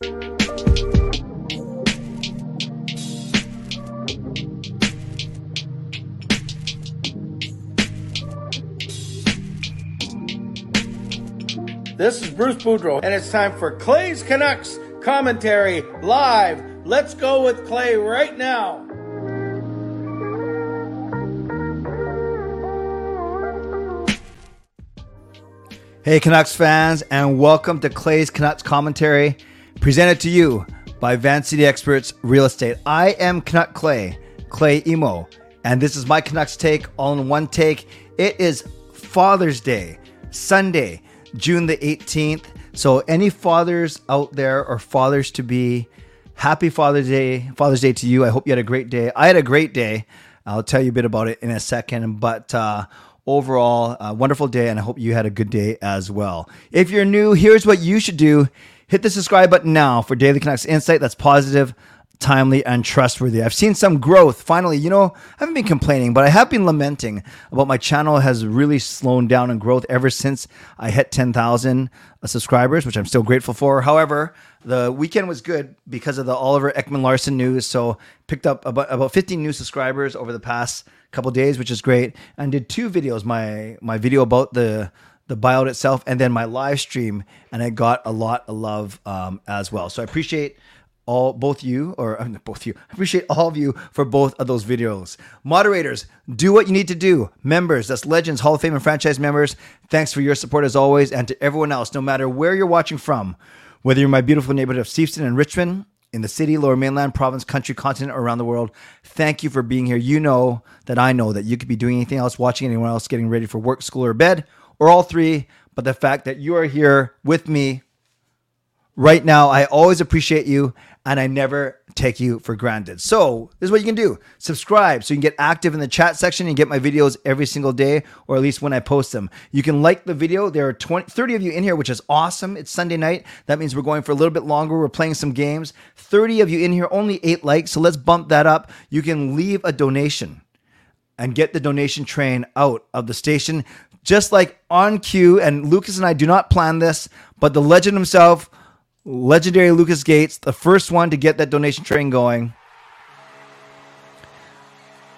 This is Bruce Boudreau, and it's time for Clay's Canucks commentary live. Let's go with Clay right now. Hey, Canucks fans, and welcome to Clay's Canucks commentary, presented to you by Van City Experts Real Estate. I am Canuck Clay, Clay Imoo, and this is my Canucks take all in one take. It is Father's Day, Sunday, June the 18th. So, any fathers out there or fathers to be, happy Father's Day, Father's Day to you. I hope you had a great day. I had a great day. I'll tell you a bit about it in a second, but uh, overall, a wonderful day, and I hope you had a good day as well. If you're new, here's what you should do hit the subscribe button now for Daily Canucks Insight that's positive, timely, and trustworthy. I've seen some growth. Finally, you know, I haven't been complaining, but I have been lamenting about my channel has really slowed down in growth ever since I hit 10,000 uh, subscribers, which I'm still grateful for. However, the weekend was good because of the Oliver Ekman-Larsson news. So picked up about, about 15 new subscribers over the past couple days, which is great. And did two videos, my my video about the the buyout itself and then my live stream and I got a lot of love um, as well. So I appreciate all both you or I mean, both you. I appreciate all of you for both of those videos. Moderators, do what you need to do. Members, that's Legends, Hall of Fame, and franchise members. Thanks for your support as always, and to everyone else, no matter where you're watching from, whether you're my beautiful neighborhood of Steveston and Richmond, in the city, lower mainland, province, country, continent, or around the world. Thank you for being here. You know that I know that you could be doing anything else, watching anyone else, getting ready for work, school, or bed, or all three. But the fact that you are here with me right now, I always appreciate you and I never take you for granted. So, this is what you can do subscribe so you can get active in the chat section and get my videos every single day, or at least when I post them. You can like the video. There are 20, 30 of you in here, which is awesome. It's Sunday night. That means we're going for a little bit longer. We're playing some games. 30 of you in here, only eight likes. So, let's bump that up. You can leave a donation and get the donation train out of the station, just like on cue. And Lucas and I do not plan this, but the legend himself, legendary Lucas Gates, the first one to get that donation train going.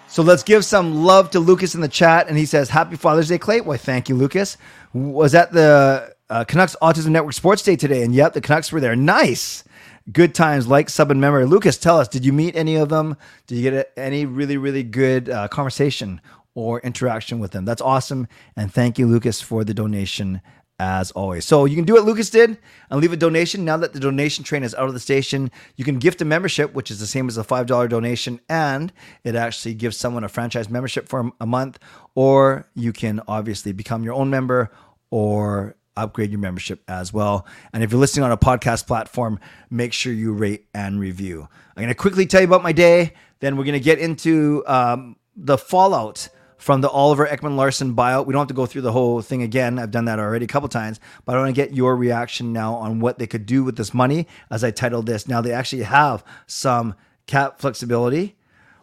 So let's give some love to Lucas in the chat. And he says, Happy Father's Day, Clay. Why, thank you, Lucas. Was at the uh, Canucks Autism Network Sports Day today. And yep, the Canucks were there. Nice. Good times, like, sub, and memory. Lucas, tell us, did you meet any of them? Did you get any really, really good uh, conversation or interaction with them? That's awesome. And thank you, Lucas, for the donation as always. So you can do what Lucas did and leave a donation. Now that the donation train is out of the station, you can gift a membership, which is the same as a $5 donation, and it actually gives someone a franchise membership for a month, or you can obviously become your own member or upgrade your membership as well. And if you're listening on a podcast platform, make sure you rate and review. I'm going to quickly tell you about my day, then we're going to get into um, the fallout from the Oliver Ekman-Larsson buyout. We don't have to go through the whole thing again. I've done that already a couple times, but I want to get your reaction now on what they could do with this money as I titled this. Now they actually have some cap flexibility.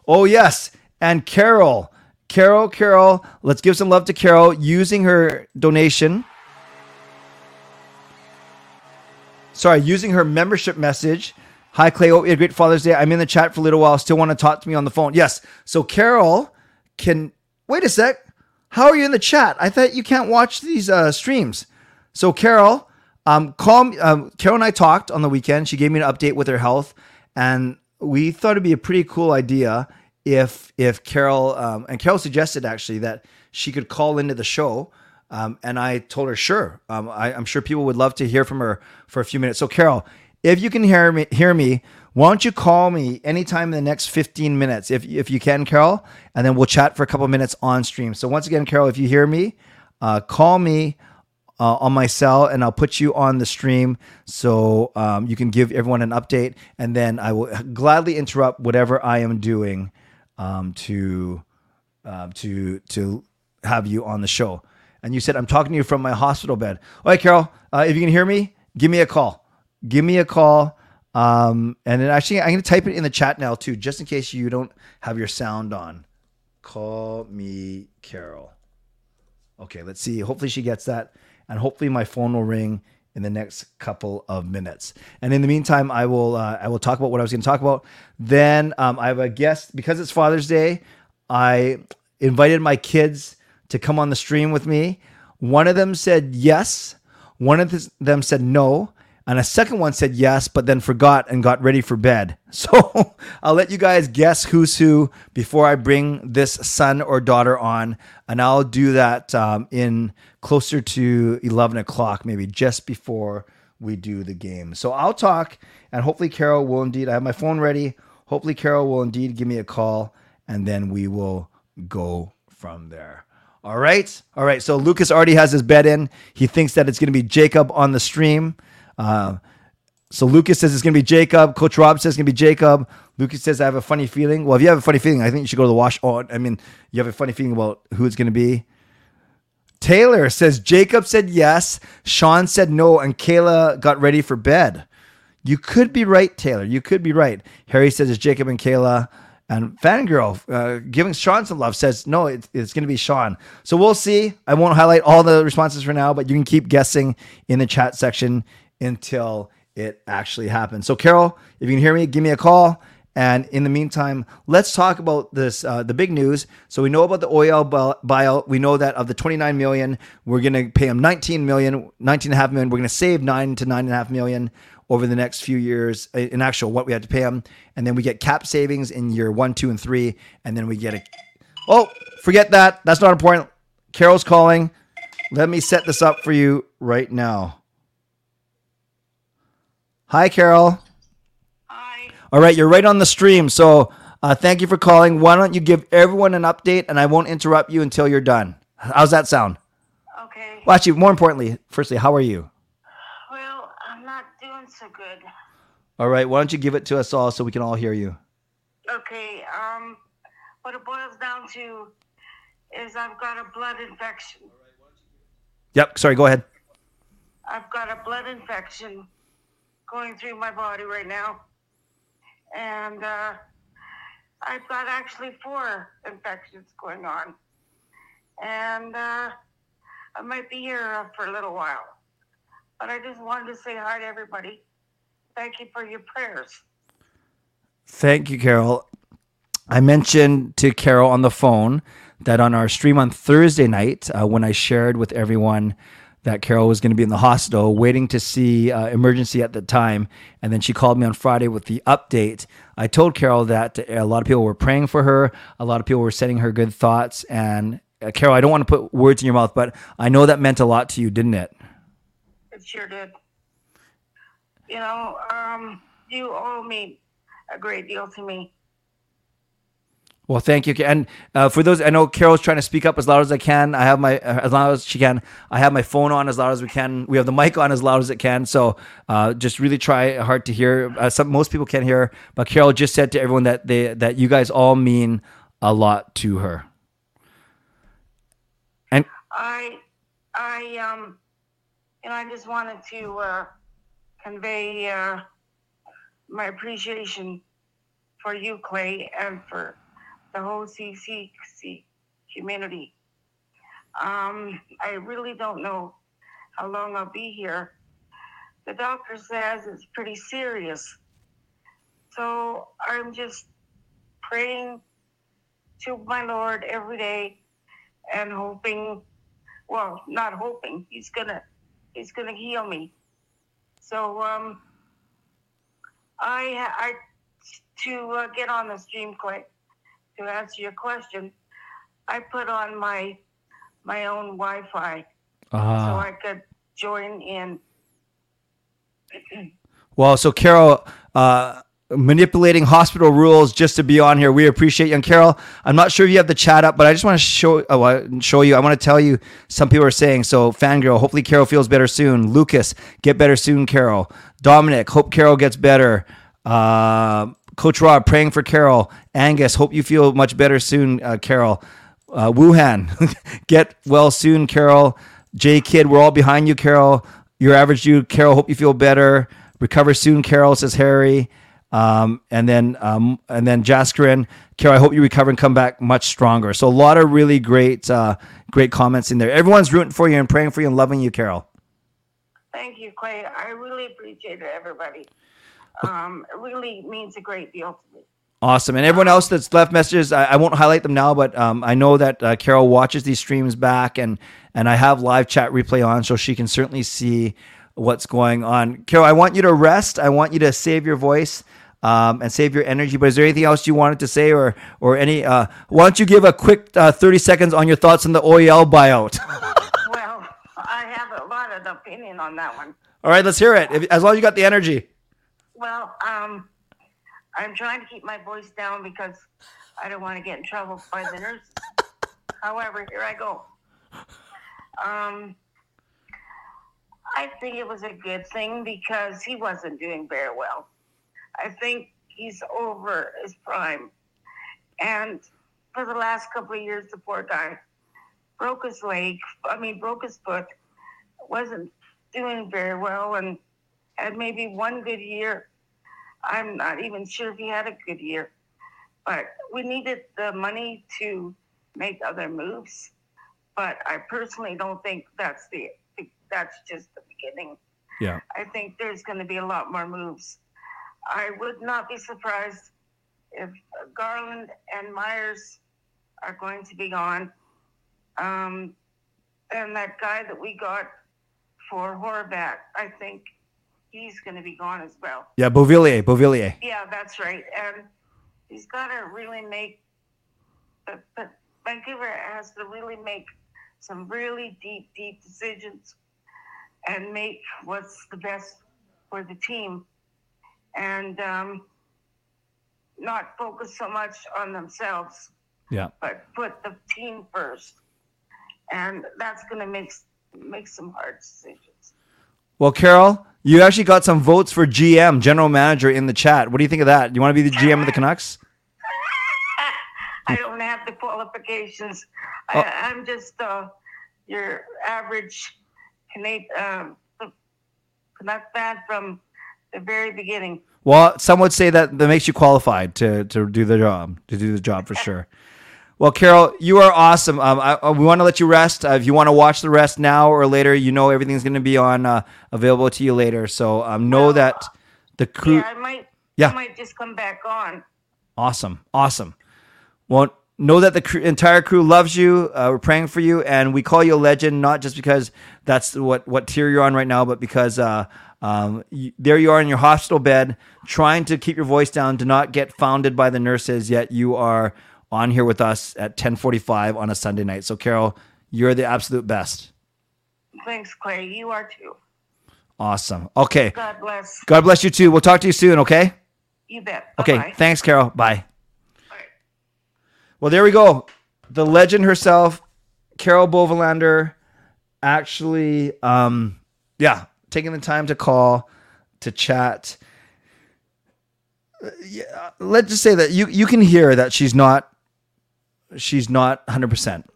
Oh, yes. And Carol, Carol, Carol, let's give some love to Carol using her donation. Sorry, using her membership message. Hi, Clay. Hope you had a great Father's Day. I'm in the chat for a little while. Still want to talk to me on the phone. Yes. So Carol can wait a sec. How are you in the chat? I thought you can't watch these uh, streams. So Carol, um, call me. Um, Carol and I talked on the weekend. She gave me an update with her health, and we thought it'd be a pretty cool idea if if Carol um, and Carol suggested actually that she could call into the show. Um, and I told her, sure. Um, I, I'm sure people would love to hear from her for a few minutes. So, Carol, if you can hear me, hear me, why don't you call me anytime in the next 15 minutes, if, if you can, Carol, and then we'll chat for a couple minutes on stream. So once again, Carol, if you hear me, uh, call me uh, on my cell and I'll put you on the stream so um, you can give everyone an update. And then I will gladly interrupt whatever I am doing um, to, uh, to, to have you on the show. And you said, I'm talking to you from my hospital bed. All right, Carol, uh, if you can hear me, give me a call. Give me a call. Um, and then actually, I'm going to type it in the chat now too, just in case you don't have your sound on. Call me Carol. Okay, let's see. Hopefully she gets that, and hopefully my phone will ring in the next couple of minutes. And in the meantime, I will uh, I will talk about what I was going to talk about. Then um, I have a guest because it's Father's Day. I invited my kids to come on the stream with me. One of them said yes. One of them said no. And a second one said yes, but then forgot and got ready for bed. So I'll let you guys guess who's who before I bring this son or daughter on. And I'll do that um, in closer to 11 o'clock, maybe just before we do the game. So I'll talk, and hopefully, Carol will indeed. I have my phone ready. Hopefully, Carol will indeed give me a call, and then we will go from there. All right. All right. So Lucas already has his bet in. He thinks that it's going to be Jacob on the stream. Uh, so Lucas says it's going to be Jacob. Coach Rob says it's going to be Jacob. Lucas says I have a funny feeling. Well, if you have a funny feeling, I think you should go to the wash. Oh, I mean, you have a funny feeling about who it's going to be. Taylor says Jacob said yes, Sean said no, and Kayla got ready for bed. You could be right, Taylor. You could be right. Harry says it's Jacob and Kayla. And Fangirl, uh, giving Sean some love, says no, it's, it's going to be Sean. So we'll see. I won't highlight all the responses for now, but you can keep guessing in the chat section until it actually happens. So, Carol, if you can hear me, give me a call. And in the meantime, let's talk about this uh, the big news. So we know about the oil buyout. We know that of the 29 million, we're going to pay them 19 million, 19 and a half million. We're going to save nine to nine and a half million over the next few years in actual what we had to pay them. And then we get cap savings in year one, two, and three. And then we get a. Oh, forget that. That's not important. Carol's calling. Let me set this up for you right now. Hi, Carol. Hi. All right, you're right on the stream. So uh, thank you for calling. Why don't you give everyone an update and I won't interrupt you until you're done? How's that sound? Okay. Well, actually, more importantly, firstly, how are you? Well, I'm not doing so good. All right, why don't you give it to us all so we can all hear you? Okay. Um, what it boils down to is I've got a blood infection. Yep. Sorry. Go ahead. I've got a blood infection going through my body right now and uh, I've got actually four infections going on, and uh, I might be here for a little while. But I just wanted to say hi to everybody. Thank you for your prayers. Thank you, Carol. I mentioned to Carol on the phone that on our stream on Thursday night, uh, when I shared with everyone that Carol was going to be in the hospital, waiting to see uh, emergency at the time. And then she called me on Friday with the update. I told Carol that a lot of people were praying for her, a lot of people were sending her good thoughts. And uh, Carol, I don't want to put words in your mouth, but I know that meant a lot to you, didn't it? It sure did. You know, um, you owe me a great deal to me. Well, thank you. And uh, for those, I know Carol's trying to speak up as loud as I can. I have my uh, as loud as she can. I have my phone on as loud as we can. We have the mic on as loud as it can. So uh, just really try hard to hear. Uh, some most people can't hear, but Carol just said to everyone that they that you guys all mean a lot to her. And I, I um, know, I just wanted to uh, convey uh, my appreciation for you, Clay, and for the whole CCC community. Um, I really don't know how long I'll be here. The doctor says it's pretty serious. So I'm just praying to my Lord every day and hoping, well, not hoping, he's gonna he's gonna heal me. So um I I to uh, get on the stream quick to answer your question, I put on my my own Wi-Fi uh-huh. so I could join in. well, so Carol, uh, manipulating hospital rules just to be on here. We appreciate you, and Carol. I'm not sure if you have the chat up, but I just want to show uh, show you. I want to tell you. Some people are saying so. Fangirl, hopefully Carol feels better soon. Lucas, get better soon. Carol, Dominic, hope Carol gets better. Uh, Coach Rob praying for Carol. Angus, hope you feel much better soon, uh, Carol. Uh, Wuhan, get well soon, Carol. J Kid, we're all behind you, Carol. Your average Jew, Carol. Hope you feel better. Recover soon, Carol. Says Harry. Um, and then um, and then Jaskarin, Carol. I hope you recover and come back much stronger. So a lot of really great uh, great comments in there. Everyone's rooting for you and praying for you and loving you, Carol. Thank you, Clay. I really appreciate it, everybody. Um, it really means a great deal to me. Awesome. And everyone else that's left messages, I, I won't highlight them now, but um, I know that uh, Carol watches these streams back, and and I have live chat replay on, so she can certainly see what's going on. Carol, I want you to rest. I want you to save your voice. Um, and save your energy. But is there anything else you wanted to say, or or any? Uh, why don't you give a quick uh, thirty seconds on your thoughts on the OEL buyout? Well, I have a lot of opinion on that one. All right, let's hear it. If, as long as you got the energy. Well, um, I'm trying to keep my voice down because I don't want to get in trouble by the nurse. However, here I go. Um, I think it was a good thing because he wasn't doing very well. I think he's over his prime. And for the last couple of years, the poor guy broke his leg, I mean, broke his foot, wasn't doing very well, and had maybe one good year. I'm not even sure if he had a good year, but we needed the money to make other moves. But I personally don't think that's the that's just the beginning. Yeah. I think there's going to be a lot more moves. I would not be surprised if Garland and Myers are going to be gone. Um, and that guy that we got for Horvat, I think he's going to be gone as well. Yeah, Beauvillier, Beauvillier. Yeah, that's right. And he's got to really make, but, but Vancouver has to really make some really deep, deep decisions and make what's the best for the team and um, not focus so much on themselves, Yeah. but put the team first. And that's going to make make some hard decisions. Well, Carol, you actually got some votes for GM, general manager, in the chat. What do you think of that? You want to be the GM of the Canucks? I don't have the qualifications. Oh. I, I'm just uh, your average Canadian um, Canuck fan from the very beginning. Well, some would say that that makes you qualified to to do the job, to do the job for sure. Well, Carol, you are awesome. Um, I, I- we want to let you rest. Uh, if you want to watch the rest now or later, you know everything's going to be on uh, available to you later. So um, know Well, that the crew. Yeah, I might. Yeah. I might just come back on. Awesome, awesome. Well, know that the cr- entire crew loves you. Uh, we're praying for you, and we call you a legend, not just because that's what what tier you're on right now, but because uh, um, you, there you are in your hospital bed, trying to keep your voice down, to not get founded by the nurses. Yet you are on here with us at 10:45 on a Sunday night. So, Carol, you're the absolute best. Thanks, Clay. You are too. Awesome. Okay. God bless. God bless you too. We'll talk to you soon. Okay. You bet. Okay. Bye-bye. Thanks, Carol. Bye. Bye. Well, there we go. The legend herself, Carol Bovelander, actually, um, yeah, taking the time to call, to chat. Uh, Yeah, let's just say that you you can hear that she's not she's not 100 percent.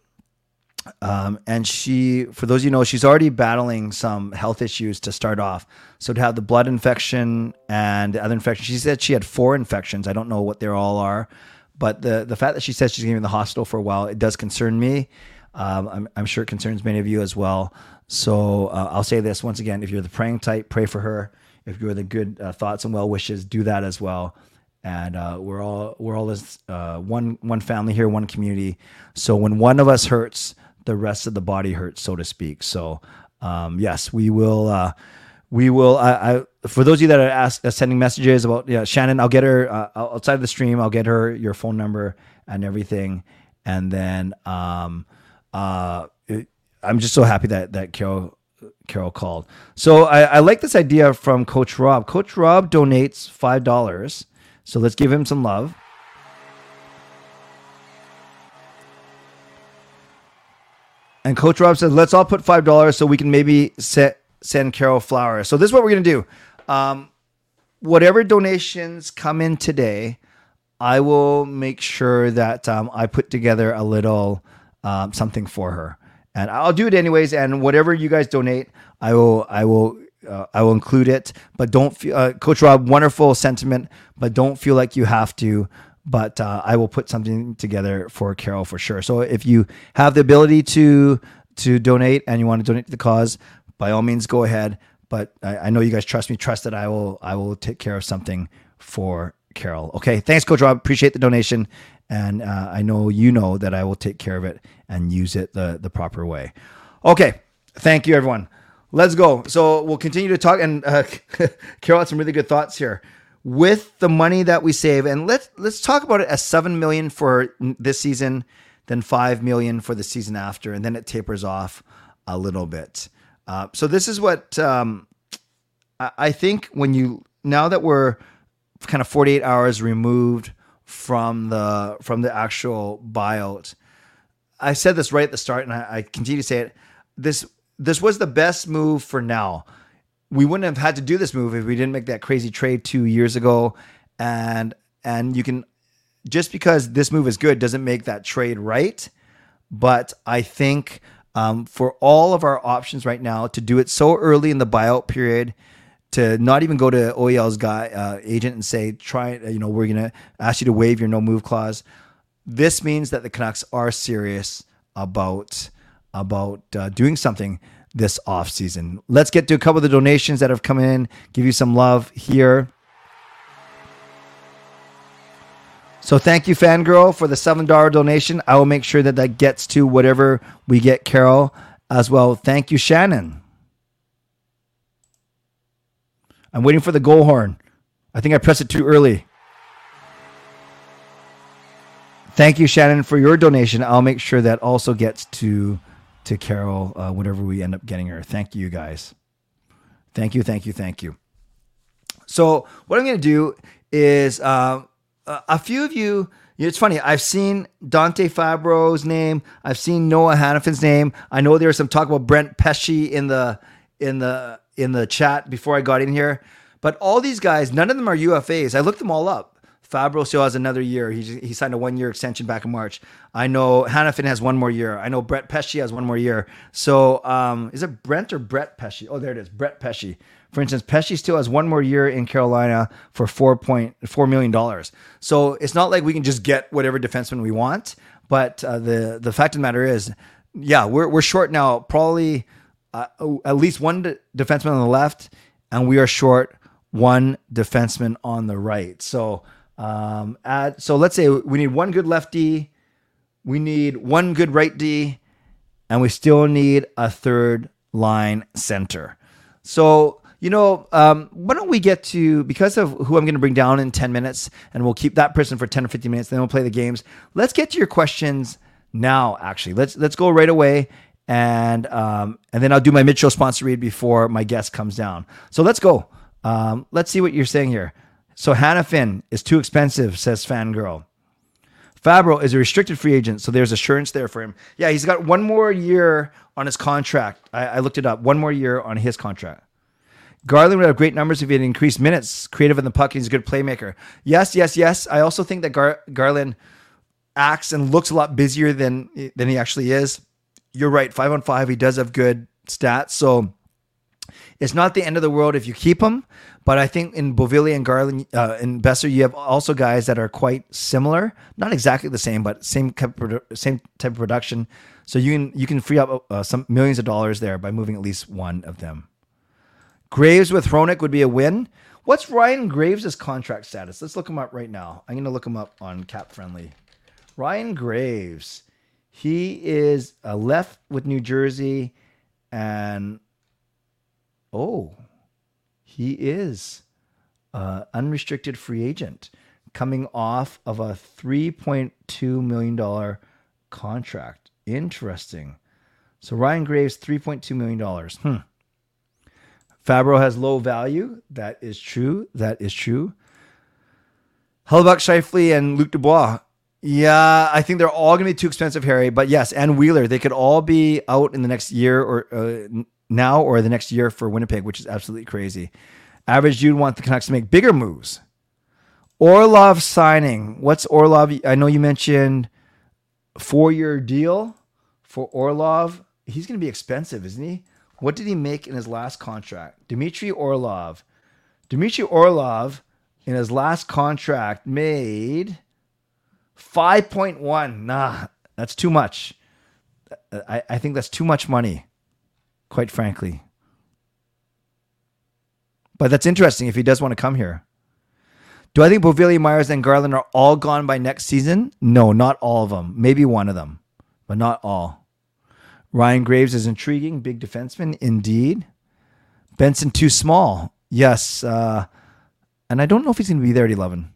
Um, and she, for those you know, she's already battling some health issues to start off. So to have the blood infection and the other infections, she said she had four infections. I don't know what they all are, but the the fact that she says she's going to be in the hospital for a while, it does concern me. Um, I'm, I'm sure it concerns many of you as well. So uh, I'll say this once again: if you're the praying type, pray for her. If you're the good uh, thoughts and well wishes, do that as well and uh, we're all we're all as uh, one one family here, one community. So when one of us hurts, the rest of the body hurts, so to speak. So um, yes, we will. Uh, we will. I, I for those of you that are ask, uh, sending messages about yeah, Shannon, I'll get her uh, outside of the stream. I'll get her your phone number and everything, and then um, uh, it, I'm just so happy that that Carol Carol called. So I, I like this idea from Coach Rob. Coach Rob donates five dollars. So let's give him some love. And Coach Rob says, let's all put five dollars so we can maybe set, send Carol flowers. So this is what we're gonna do. Um, whatever donations come in today, I will make sure that um, I put together a little um, something for her, and I'll do it anyways. And whatever you guys donate, I will, I will, uh, I will include it. But don't feel, uh, Coach Rob, wonderful sentiment, but don't feel like you have to. But uh, I will put something together for Carol for sure. So if you have the ability to to donate and you want to donate to the cause, by all means, go ahead. but I, I know you guys trust me. Trust that I will I will take care of something for Carol. Okay, thanks, Coach Rob. Appreciate the donation, and uh, I know you know that I will take care of it and use it the the proper way. Okay, thank you, everyone. Let's go. So we'll continue to talk, and uh, Carol had some really good thoughts here with the money that we save, and let's let's talk about it as seven million for this season, then five million for the season after, and then it tapers off a little bit. Uh, so this is what um, I, I think when you now that we're kind of 48 hours removed from the from the actual buyout. I said this right at the start, and I, I continue to say it. This this was the best move for now. We wouldn't have had to do this move if we didn't make that crazy trade two years ago. And and you can just because this move is good doesn't make that trade right. But I think um, for all of our options right now to do it so early in the buyout period to not even go to OEL's guy uh, agent and say, try, you know, we're gonna ask you to waive your no move clause. This means that the Canucks are serious about about uh, doing something this off season. Let's get to a couple of the donations that have come in. Give you some love here. So thank you, Fangirl, for the seven dollar donation. I will make sure that that gets to whatever we get Carol as well. Thank you, Shannon. I'm waiting for the goal horn. I think I pressed it too early. Thank you, Shannon, for your donation. I'll make sure that also gets to to Carol, uh, whatever we end up getting her. Thank you, guys. Thank you, thank you, thank you. So, what I'm going to do is uh, a few of you. It's funny. I've seen Dante Fabbro's name. I've seen Noah Hanifin's name. I know there was some talk about Brent Pesce in the in the in the chat before I got in here. But all these guys, none of them are UFAs. I looked them all up. Fabbro still has another year. He, he signed a one year extension back in March. I know Hanifin has one more year. I know Brett Pesce has one more year. So um, is it Brent or Brett Pesce? Oh, there it is. Brett Pesce. For instance, Pesce still has one more year in Carolina for four point four million dollars. So it's not like we can just get whatever defenseman we want. But uh, the the fact of the matter is, yeah, we're we're short now. Probably uh, at least one de- defenseman on the left, and we are short one defenseman on the right. So, um, so let's say we need one good lefty, we need one good right D, and we still need a third line center. So, you know, um, why don't we get to because of who I'm going to bring down in 10 minutes, and we'll keep that person for 10 or 15 minutes, then we'll play the games. Let's get to your questions now. Actually, let's let's go right away and um, and then I'll do my Mitchell sponsor read before my guest comes down. So let's go. Um, let's see what you're saying here. So Hanifin is too expensive, says Fangirl. Fabbro is a restricted free agent, so there's assurance there for him. Yeah, he's got one more year on his contract. I, I looked it up. One more year on his contract. Garland would have great numbers if he had increased minutes. Creative in the puck, he's a good playmaker. Yes, yes, yes. I also think that Gar- Garland acts and looks a lot busier than than he actually is you're right. Five on five, he does have good stats. So it's not the end of the world if you keep him. But I think in Beauvillier and Garland uh, and Boeser, you have also guys that are quite similar, not exactly the same, but same type of, same type of production. So you can you can free up uh, some millions of dollars there by moving at least one of them. Graves with Hronek would be a win. What's Ryan Graves' contract status? Let's look him up right now. I'm going to look him up on Cap Friendly. Ryan Graves. He is a left with New Jersey, and oh, he is unrestricted free agent coming off of a $3.2 million contract. Interesting. So Ryan Graves, $3.2 million. Hmm. Fabbro has low value. That is true. That is true. Hellebuyck, Scheifele, and Luke Dubois yeah, I think they're all going to be too expensive, Harry. But yes, and Wheeler, they could all be out in the next year or uh, now or the next year for Winnipeg, which is absolutely crazy. Average you'd want the Canucks to make bigger moves. Orlov signing. What's Orlov? I know you mentioned four year deal for Orlov. He's going to be expensive, isn't he? What did he make in his last contract? Dmitry Orlov. Dmitry Orlov in his last contract made 5.1. Nah, that's too much. I, I think that's too much money, quite frankly. But that's interesting if he does want to come here. Do I think Beauvillier, Myers, and Garland are all gone by next season? No, not all of them. Maybe one of them, but not all. Ryan Graves is intriguing, big defenseman indeed. Benson too small. Yes, uh, and I don't know if he's going to be there at 11.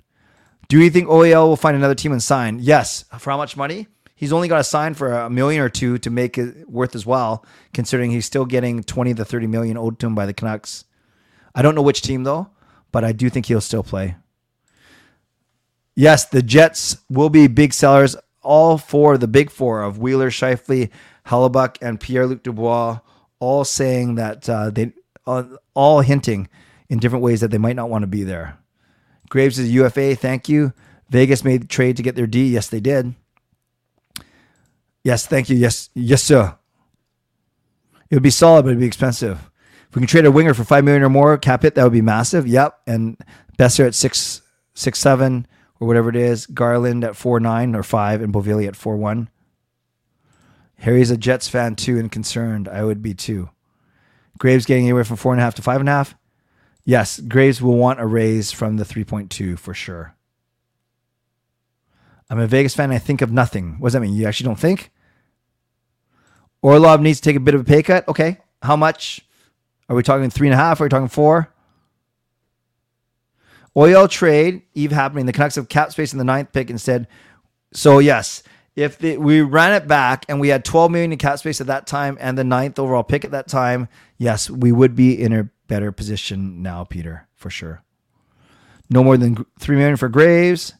Do you think OEL will find another team and sign? Yes. For how much money? He's only got to sign for a million or two to make it worth as well, considering he's still getting 20 to 30 million owed to him by the Canucks. I don't know which team though, but I do think he'll still play. Yes, the Jets will be big sellers. All four, the big four of Wheeler, Scheifele, Hellebuyck, and Pierre Luc Dubois, all saying that uh, they, uh, all hinting in different ways that they might not want to be there. Graves is UFA. Thank you. Vegas made the trade to get their D. Yes, they did. Yes, thank you. Yes, yes, sir. It would be solid, but it'd be expensive. If we can trade a winger for five million or more, cap it, that would be massive. Yep. And Boeser at six six seven or whatever it is. Garland at four nine or five, and Beauvillier at four one. Harry's a Jets fan too and concerned. I would be too. Graves getting anywhere from four and a half to five and a half. Yes, Graves will want a raise from the 3.2 for sure. I'm a Vegas fan. I think of nothing. What does that mean? You actually don't think? Orlov needs to take a bit of a pay cut. Okay. How much? Are we talking three and a half? Are we talking four? Oil trade, Eve happening. The Canucks have cap space in the ninth pick instead. So, yes, if the, we ran it back and we had 12 million in cap space at that time and the ninth overall pick at that time, yes, we would be in a better position now, Peter, for sure. No more than 3 million for Graves.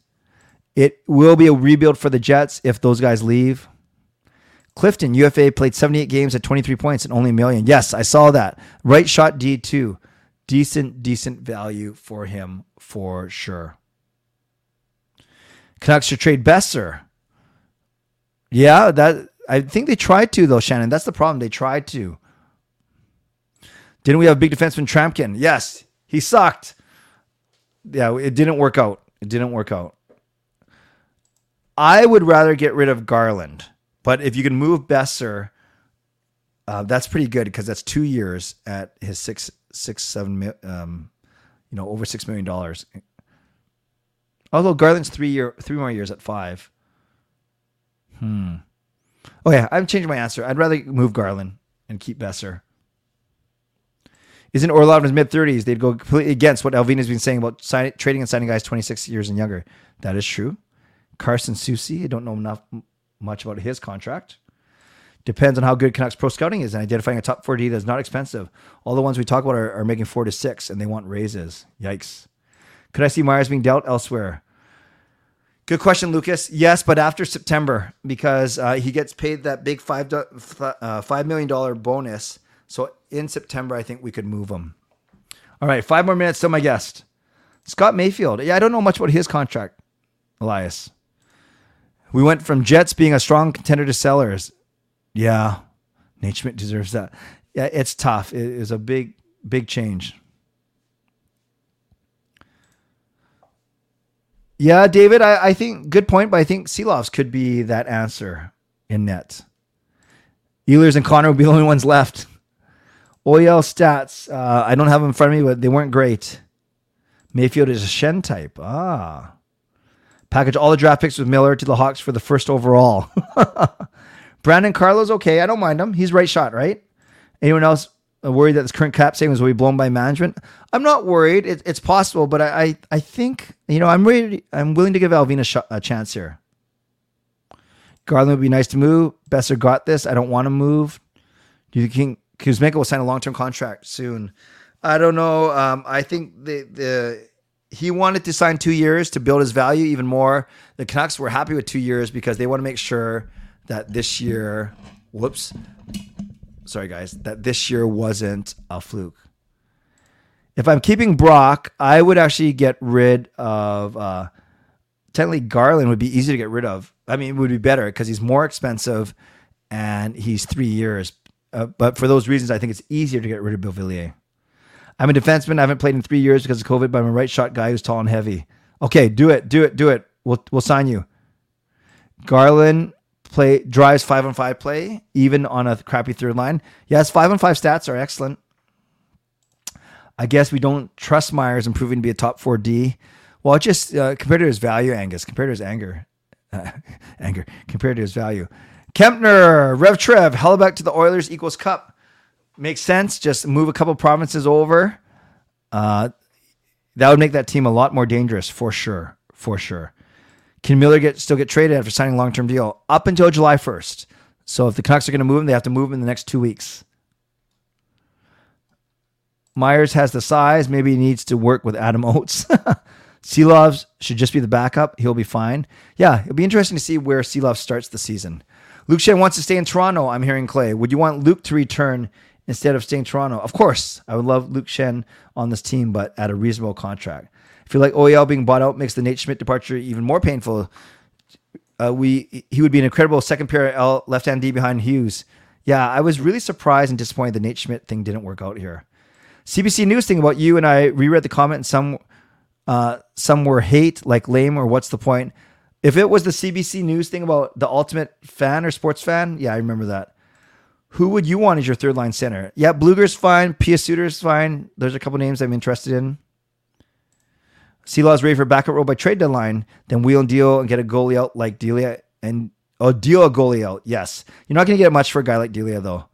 It will be a rebuild for the Jets if those guys leave. Clifton, UFA played 78 games at 23 points and only a million. Yes, I saw that. Right shot D2. Decent, decent value for him for sure. Canucks should trade Boeser. Yeah, that I think they tried to though, Shannon. That's the problem. They tried to. Didn't we have big defenseman Tryamkin? Yes, he sucked. Yeah, it didn't work out. It didn't work out. I would rather get rid of Garland, but if you can move Boeser, uh, that's pretty good because that's two years at his six, six, seven, um, you know, over six million dollars. Although Garland's three year, three more years at five. Hmm. Oh yeah, I've changed my answer. I'd rather move Garland and keep Boeser. Isn't Orlov in his mid thirties? They'd go completely against what Allvin has been saying about signing, trading and signing guys twenty six years and younger. That is true. Carson Soucy, I don't know enough much about his contract. Depends on how good Canucks pro scouting is and identifying a top 4D that's not expensive. All the ones we talk about are, are making four to six and they want raises. Yikes. Could I see Myers being dealt elsewhere? Good question, Lucas. Yes, but after September because uh, he gets paid that big five uh, five million dollar bonus. So in September, I think we could move him. All right, five more minutes to my guest, Scott Mayfield. Yeah, I don't know much about his contract, Elias. We went from Jets being a strong contender to sellers. Yeah, Nate Schmidt deserves that. Yeah, it's tough. It is a big, big change. Yeah, David, I, I think good point, but I think Silovs could be that answer in net. Ehlers and Connor would be the only ones left. OEL stats, uh, I don't have them in front of me, but they weren't great. Mayfield is a Schenn type. Ah. Package all the draft picks with Miller to the Hawks for the first overall. Brandon Carlo's okay. I don't mind him. He's right shot, right? Anyone else worried that this current cap savings will be blown by management? I'm not worried. It, it's possible, but I, I, I think you know I'm ready. I'm willing to give Allvin a, sh- a chance here. Garland would be nice to move. Boeser got this. I don't want to move. Do you think Kuzmenko will sign a long term contract soon? I don't know. Um, I think the the he wanted to sign two years to build his value even more. The Canucks were happy with two years because they want to make sure that this year, whoops, sorry guys, that this year wasn't a fluke. If I'm keeping Brock, I would actually get rid of. Uh, technically, Garland would be easy to get rid of. I mean, it would be better because he's more expensive and he's three years. Uh, but for those reasons, I think it's easier to get rid of Beauvillier. I'm a defenseman. I haven't played in three years because of COVID, but I'm a right shot guy who's tall and heavy. Okay, do it, do it, do it. We'll we'll sign you. Garland play drives five on five play, even on a crappy third line. Yes, five on five stats are excellent. I guess we don't trust Myers improving to be a top four D. Well, just uh, compared to his value, Angus, compared to his anger, uh, anger, compared to his value. Kempner, Rev Trev, Hellebuyck to the Oilers equals Cup. Makes sense. Just move a couple provinces over. Uh, that would make that team a lot more dangerous for sure. For sure. Can Miller get still get traded after signing a long term deal up until July 1st? So if the Canucks are going to move him, they have to move him in the next two weeks. Myers has the size. Maybe he needs to work with Adam Oates. Silovs should just be the backup. He'll be fine. Yeah, it'll be interesting to see where Silov starts the season. Luke Schenn wants to stay in Toronto. I'm hearing Clay. Would you want Luke to return instead of staying in Toronto? Of course, I would love Luke Schenn on this team, but at a reasonable contract. I feel like OEL being bought out makes the Nate Schmidt departure even more painful. Uh, we he would be an incredible second pair L left hand D behind Hughes. Yeah, I was really surprised and disappointed the Nate Schmidt thing didn't work out here. CBC News thing about you and I reread the comment and some uh, some were hate like lame or what's the point? If it was the CBC News thing about the ultimate fan or sports fan, yeah, I remember that. Who would you want as your third line center? Yeah, Blueger's fine. Pius Suter's fine. There's a couple names I'm interested in. Silovs ready for backup role by trade deadline. Then wheel and deal and get a goalie out like Delia and oh, deal a goalie out. Yes, you're not going to get much for a guy like Delia though.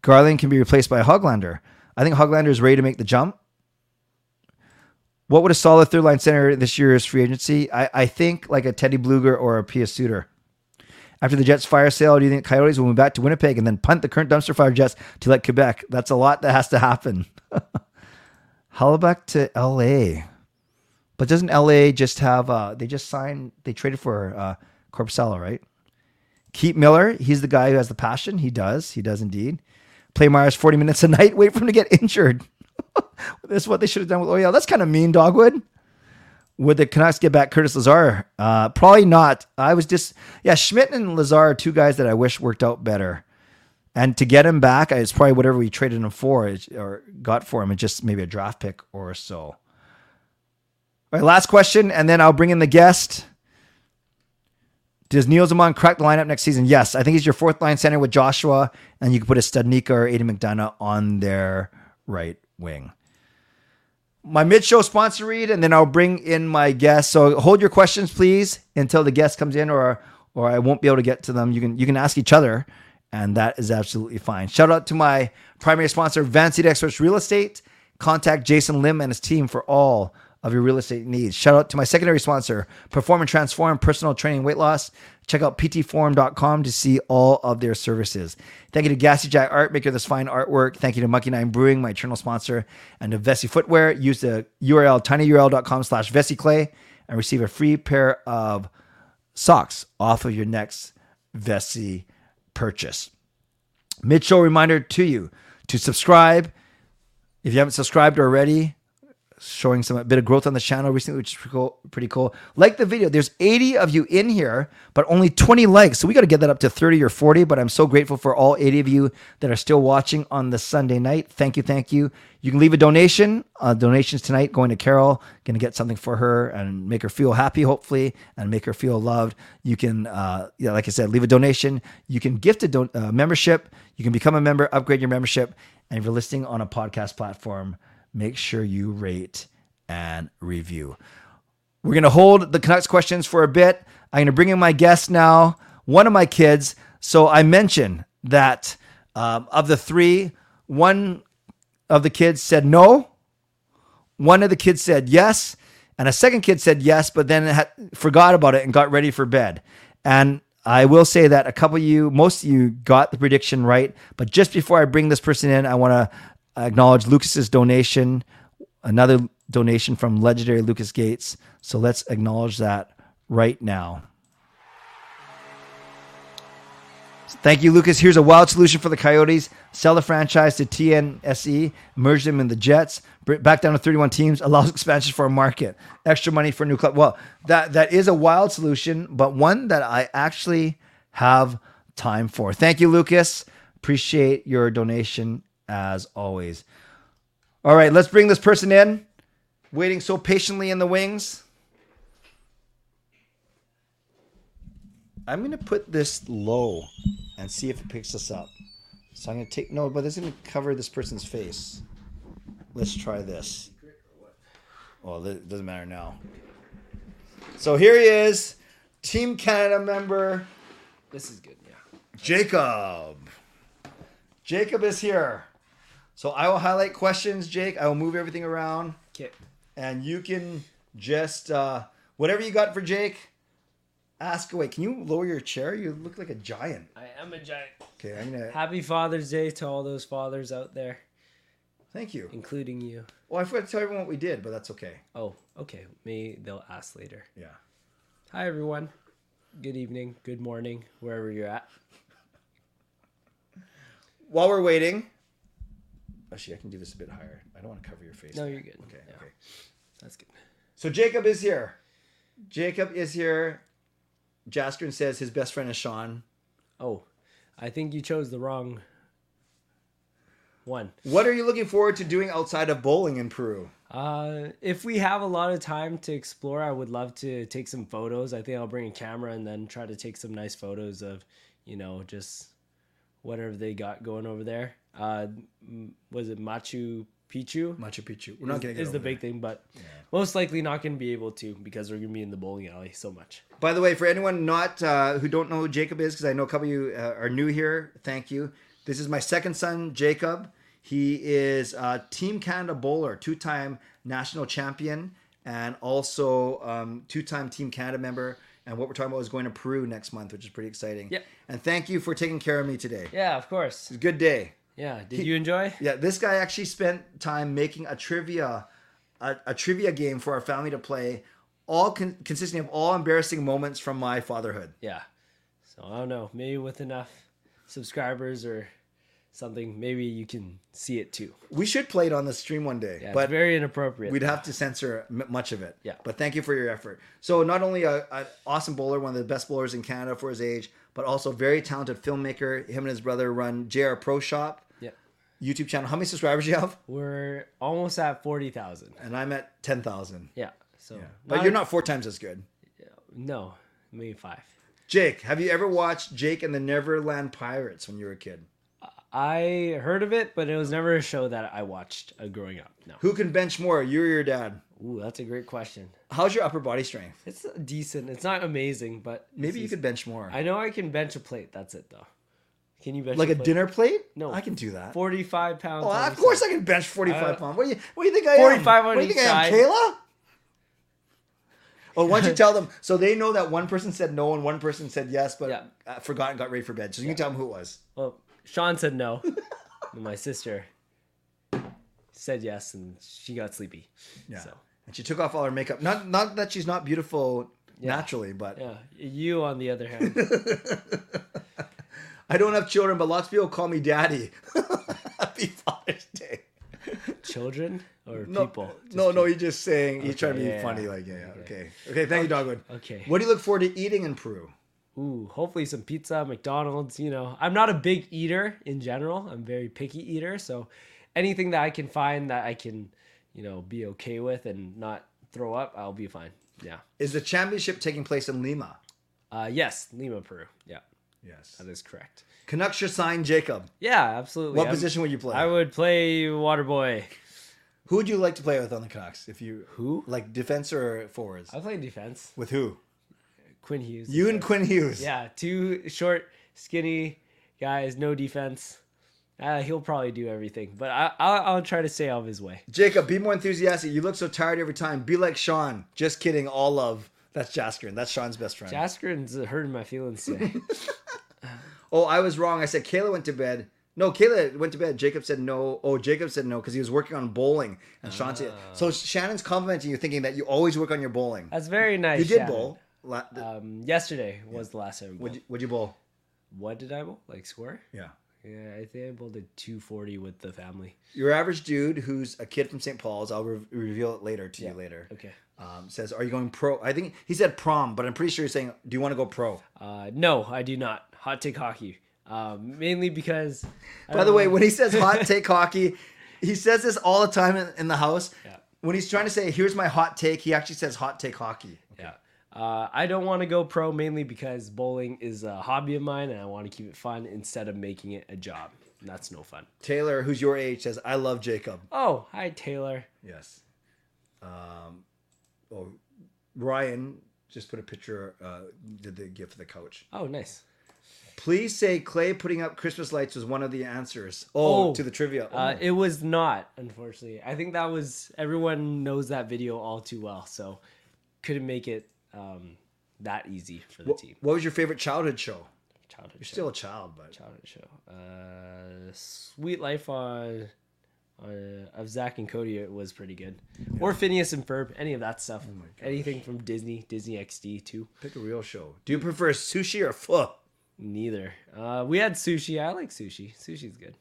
Garland can be replaced by Hoglander. I think Hoglander is ready to make the jump. What would a solid third line center this year's free agency? I, I think like a Teddy Bluger or a Pia Suter. After the Jets fire sale, do you think Coyotes will move back to Winnipeg and then punt the current dumpster fire Jets to let Quebec? That's a lot that has to happen. Hellebuyck to LA. But doesn't LA just have uh they just signed they traded for uh Korpisalo, right? Keep Miller, he's the guy who has the passion. He does. He does indeed. Play Myers 40 minutes a night, wait for him to get injured. That's what they should have done with Oil. That's kind of mean, Dogwood. Would the Canucks get back Curtis Lazar? Uh, probably not. I was just yeah, Schmidt and Lazar are two guys that I wish worked out better. And to get him back, it's probably whatever we traded him for or got for him, and just maybe a draft pick or so. All right, last question, and then I'll bring in the guest. Does Nils Aman crack the lineup next season? Yes, I think he's your fourth line center with Joshua, and you can put a Studnicka or Aidan McDonough on their right wing. My mid show sponsor read, and then I'll bring in my guest. So hold your questions, please, until the guest comes in, or or I won't be able to get to them. You can you can ask each other, and that is absolutely fine. Shout out to my primary sponsor, Van City Experts Real Estate. Contact Jason Lim and his team for all of your real estate needs. Shout out to my secondary sponsor, Perform and Transform Personal Training Weight Loss. Check out ptforum.com to see all of their services. Thank you to Gassy Jack Art, maker of this fine artwork. Thank you to Monkey Nine Brewing, my eternal sponsor, and to Vessi Footwear. Use the URL tinyurl.com slash Clay and receive a free pair of socks off of your next Vessi purchase. Mid-show reminder to you to subscribe. If you haven't subscribed already, showing some a bit of growth on the channel recently, which is pretty cool. Pretty cool. Like the video. There's 80 of you in here, but only 20 likes. So we got to get that up to 30 or 40. But I'm so grateful for all 80 of you that are still watching on the Sunday night. Thank you, thank you. You can leave a donation. Uh, donations tonight going to Carol. Going to get something for her and make her feel happy, hopefully, and make her feel loved. You can, uh, yeah, like I said, leave a donation. You can gift a don- uh, membership. You can become a member, upgrade your membership, and if you're listening on a podcast platform make sure you rate and review. We're going to hold the Canucks questions for a bit. I'm going to bring in my guest now, one of my kids. So I mentioned that um, of the three, one of the kids said no, one of the kids said yes, and a second kid said yes, but then had, forgot about it and got ready for bed. And I will say that a couple of you, most of you got the prediction right. But just before I bring this person in, I want to acknowledge Lucas's donation, another donation from legendary Lucas Gates. So let's acknowledge that right now. Thank you, Lucas. Here's a wild solution for the Coyotes. Sell the franchise to TNSE, merge them in the Jets, back down to 31 teams, allows expansion for a market, extra money for a new club. Well, that that is a wild solution, but one that I actually have time for. Thank you, Lucas. Appreciate your donation as always. All right, let's bring this person in. Waiting so patiently in the wings. I'm going to put this low and see if it picks us up. So I'm going to take, no, but this is going to cover this person's face. let's try this. Well, it doesn't matter now. So here he is, Team Canada member This is good. Yeah. Jacob. Jacob is here. So I will highlight questions, Jake. I will move everything around, Okay. and you can just uh, whatever you got for Jake. Ask away. Can you lower your chair? You look like a giant. I am a giant. Okay, I'm gonna. Happy Father's Day to all those fathers out there, Thank you. including you. Well, I forgot to tell everyone what we did, but that's okay. Oh, okay. Maybe they'll ask later. Yeah. Hi, everyone. Good evening, good morning, wherever you're at. While we're waiting, actually, I can do this a bit higher. I don't want to cover your face. No, you're good. Okay. Yeah. Okay. That's good. So Jacob is here. Jacob is here. Jaskrin says his best friend is Sean. Oh, I think you chose the wrong one. What are you looking forward to doing outside of bowling in Peru? Uh, if we have a lot of time to explore, I would love to take some photos. I think I'll bring a camera and then try to take some nice photos of, you know, just whatever they got going over there. Uh, was it Machu Picchu? Machu Picchu. We're not getting is the big thing, but most likely not going to be able to because we're going to be in the bowling alley so much. By the way, for anyone not uh, who don't know who Jacob is, because I know a couple of you uh, are new here, thank you. This is my second son, Jacob. He is a Team Canada bowler, two-time national champion, and also um, two-time Team Canada member. And what we're talking about is going to Peru next month, which is pretty exciting. Yeah. And thank you for taking care of me today. Yeah, of course. It's a good day. Yeah. Did you enjoy? Yeah, this guy actually spent time making a trivia, a, a trivia game for our family to play, all con- consisting of all embarrassing moments from my fatherhood. Yeah. So I don't know. Maybe with enough subscribers or something, maybe you can see it too. We should play it on the stream one day, Yeah, but it's very inappropriate. we'd have to censor m- much of it. Yeah. But thank you for your effort. So not only a, an awesome bowler, one of the best bowlers in Canada for his age, but also very talented filmmaker. Him and his brother run JR Pro Shop. YouTube channel. How many subscribers do you have? We're almost at 40,000. And I'm at ten thousand. Yeah. So, But you're not four times as good. No, maybe five. Jake, have you ever watched Jake and the Neverland Pirates when you were a kid? I heard of it, but it was never a show that I watched uh, growing up. No. Who can bench more, you or your dad? Ooh, that's a great question. How's your upper body strength? It's decent. It's not amazing, but Maybe you could bench more. I know I can bench a plate. That's it, though. Can you bench like a plate? dinner plate? No. I can do that. 45 pounds. Oh, of course side. I can bench 45 Uh, pounds. What do you what do you think I 45 am? on What do you think I am. Kayla? Oh, why don't you tell them? So they know that one person said no and one person said yes, but Yeah. uh, forgot and got ready for bed. So you can tell them who it was. Well, Sean said no. my sister said yes, and she got sleepy. Yeah. So, And she took off all her makeup. Not not that she's not beautiful naturally, but yeah. You, on the other hand, I don't have children, but lots of people call me daddy. Happy Father's Day. children or No, people? Just no, no, people? he's just saying he's trying to be yeah, funny. yeah. Like, yeah, okay. Okay. okay, Thank you, Dogwood. Okay. What do you look forward to eating in Peru? Ooh, hopefully some pizza, McDonald's. You know, I'm not a big eater in general. I'm a very picky eater, so anything that I can find that I can, you know, be okay with and not throw up, I'll be fine. Yeah. Is the championship taking place in Lima? Uh, yes, Lima, Peru. Yeah, Yes. that is correct. Canucks should sign Jacob. Yeah, absolutely. What I'm- position would you play? I would play water boy. Who would you like to play with on the Canucks? If you Who? like defense or forwards? I play defense. With who? Quinn Hughes. You and Quinn Hughes. Yeah, two short, skinny guys, no defense. Uh, he'll probably do everything, but I, I'll, I'll try to stay out of his way. Jacob, be more enthusiastic. You look so tired every time. Be like Sean. Just kidding. All love. That's Jaskrin. That's Sean's best friend. Jaskrin's hurting my feelings today. oh, I was wrong. I said Kayla went to bed. No, Kayla went to bed. Jacob said no. Oh, Jacob said no because he was working on bowling. And Sean said so. Shannon's complimenting you, thinking that you always work on your bowling. That's very nice. You did Shannon. bowl. La- Um, yesterday was the last time. I bowled. would you, would you bowl? what did I bowl? Like score? Yeah. Yeah, I think I bowled a 240 with the family. Your average dude who's a kid from St. Paul's, I'll re- reveal it later to you later. Okay. Um, says, "Are you going pro?" I think he said prom, but I'm pretty sure he's saying, "Do you want to go pro?" Uh, no, I do not. Hot take hockey. Um, mainly because. I By the way, when he says hot take hockey, he says this all the time in, in the house. Yeah. When he's trying to say, "Here's my hot take," he actually says hot take hockey. Yeah. Uh, I don't want to go pro mainly because bowling is a hobby of mine and I want to keep it fun instead of making it a job. that's no fun. Taylor, who's your age, says, I love Jacob. Oh, hi Taylor. Yes. Um, oh, Ryan just put a picture, uh, did the gift of the couch. Oh, nice. Please say Clay putting up Christmas lights was one of the answers. Oh, Oh, to the trivia. Uh, Oh. it was not, unfortunately. I think that was everyone knows that video all too well, so couldn't make it um, that easy for the what, team. what was your favorite childhood show? Childhood You're show. still a child, but childhood show. Uh, Suite Life on, on of Zack and Cody it was pretty good. Or Phineas and Ferb, any of that stuff. Oh Anything from Disney, Disney XD too. pick a real show. Do you prefer sushi or pho? Neither. Uh, we had sushi. I like sushi. Sushi's good.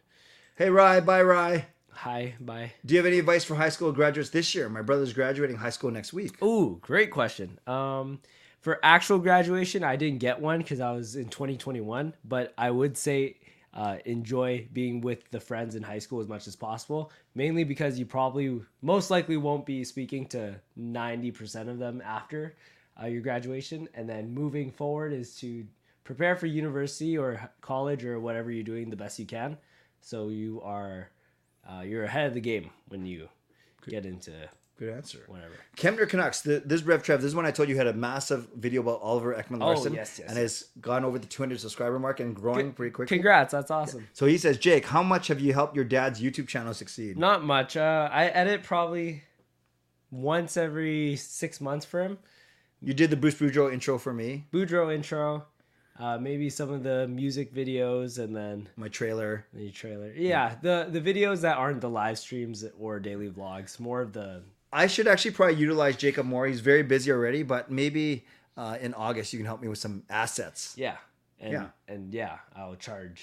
Hey, Rye, bye, Rye. Hi, bye. Do you have any advice for high school graduates this year? My brother's graduating high school next week. Ooh, great question. Um, for actual graduation, I didn't get one because I was in 2021, but I would say uh, enjoy being with the friends in high school as much as possible, mainly because you probably most likely won't be speaking to 90% of them after uh, your graduation. And then moving forward is to prepare for university or college or whatever you're doing the best you can. So you are uh, you're ahead of the game when you get into Good answer. whatever. Kemner Canucks. The, this Rev Trev. This is when I told you had a massive video about Oliver Ekman-Larsson. Oh, yes, yes, And has gone over the 200 subscriber mark and growing pretty quickly. Congrats, that's awesome. So he says, Jake, how much have you helped your dad's YouTube channel succeed? Not much. Uh, I edit probably once every six months for him. You did the Bruce Boudreau intro for me, Boudreau intro, uh, maybe some of the music videos, and then my trailer. the trailer. Yeah, the the videos that aren't the live streams or daily vlogs, more of the. I should actually probably utilize Jacob more. He's very busy already, but maybe uh, in August you can help me with some assets. Yeah, and Yeah. and yeah, I'll charge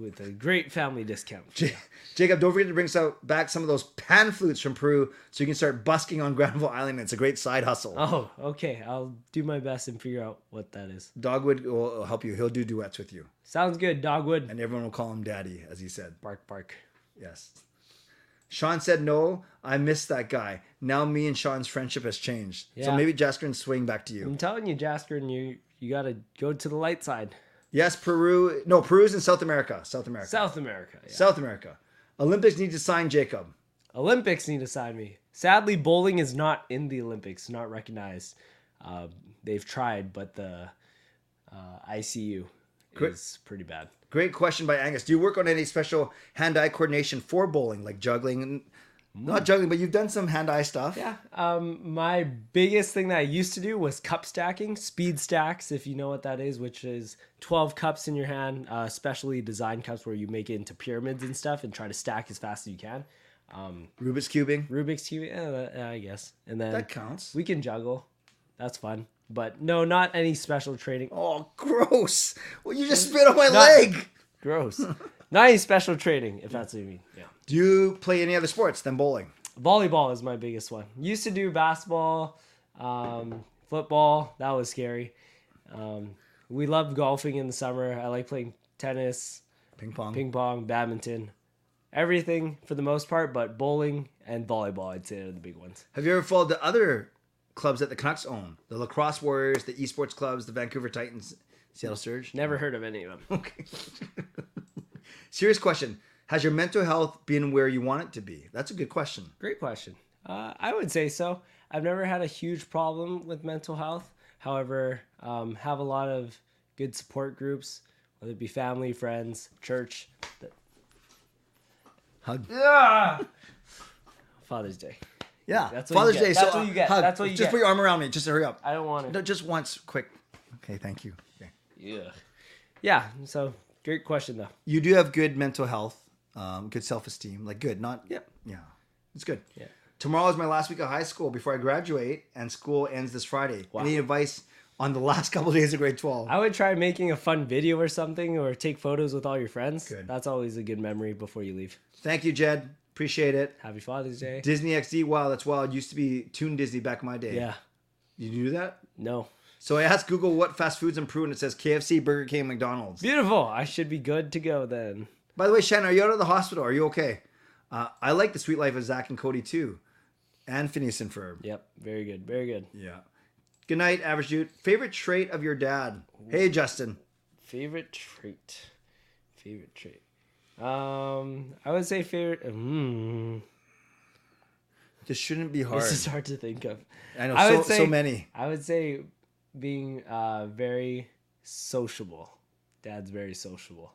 with a great family discount. J- Jacob, don't forget to bring some, back some of those pan flutes from Peru so you can start busking on Granville Island. It's a great side hustle. Oh, okay. I'll do my best and figure out what that is. Dogwood will help you. He'll do duets with you. Sounds good, Dogwood. And everyone will call him daddy, as he said. Bark, bark. Yes. Sean said, no, I missed that guy. Now me and Sean's friendship has changed. So maybe Jasker swing back to you. I'm telling you, Jasper, and you you gotta go to the light side. Yes, Peru. No, Peru's in South America. South America. South America. Yeah. South America. Olympics need to sign Jacob. Olympics need to sign me. Sadly, bowling is not in the Olympics, not recognized. Uh, they've tried, but the uh, ICU Great. is pretty bad. Great question by Angus. Do you work on any special hand-eye coordination for bowling, like juggling? Not juggling, but you've done some hand-eye stuff. Yeah. Um, my biggest thing that I used to do was cup stacking, speed stacks, if you know what that is, which is 12 cups in your hand, uh, specially designed cups where you make it into pyramids and stuff and try to stack as fast as you can. Um, Rubik's cubing. Rubik's Cube, eh, I guess. And then That counts. we can juggle. That's fun. But no, not any special training. Oh, gross! Well, you just spit on my Not- leg. Gross. not any special training, if that's what you mean. Yeah. Do you play any other sports than bowling? Volleyball is my biggest one. Used to do basketball, um, football. That was scary. Um, we love golfing in the summer. I like playing tennis, Ping pong. ping pong, badminton, everything for the most part. But bowling and volleyball, I'd say, are the big ones. Have you ever followed the other clubs that the Canucks own? The Lacrosse Warriors, the Esports clubs, the Vancouver Titans, Seattle Surge. Never heard of any of them. Okay. Serious question. Has your mental health been where you want it to be? That's a good question. Great question. Uh, I would say so. I've never had a huge problem with mental health. However, um, have a lot of good support groups, whether it be family, friends, church. Hug. Yeah. Father's Day. Yeah. That's Father's. Day. That's so, what you get. hug. That's what you just get. put your arm around me. Just hurry up. I don't want No, to. just once, quick. Okay, thank you. Okay. Yeah. Yeah. So great question though. You do have good mental health, um, good self esteem. Like good, not. Yep. Yeah, it's good. Yeah. Tomorrow is my last week of high school before I graduate, and school ends this Friday. Wow. Any advice on the last couple days of grade twelve? I would try making a fun video or something, or take photos with all your friends. Good. That's always a good memory before you leave. Thank you, Jed. Appreciate it. Happy Father's Day. Disney XD. Wow, that's wild. Used to be Toon Disney back in my day. Yeah. You do that? No. So I asked Google what fast foods in Peru, and it says KFC, Burger King, McDonald's. Beautiful. I should be good to go then. By the way, Shannon, are you out of the hospital? Are you okay? Uh, I like the suite life of Zack and Cody too, and Phineas and Ferb. Yep. Very good. Very good. Yeah. Good night, average dude. Favorite trait of your dad? Hey, Justin. Favorite trait. Favorite trait. Um, I would say favorite. Mm, This shouldn't be hard. this is hard to think of. I know I so, would say- so many. I would say being uh, very sociable. Dad's very sociable.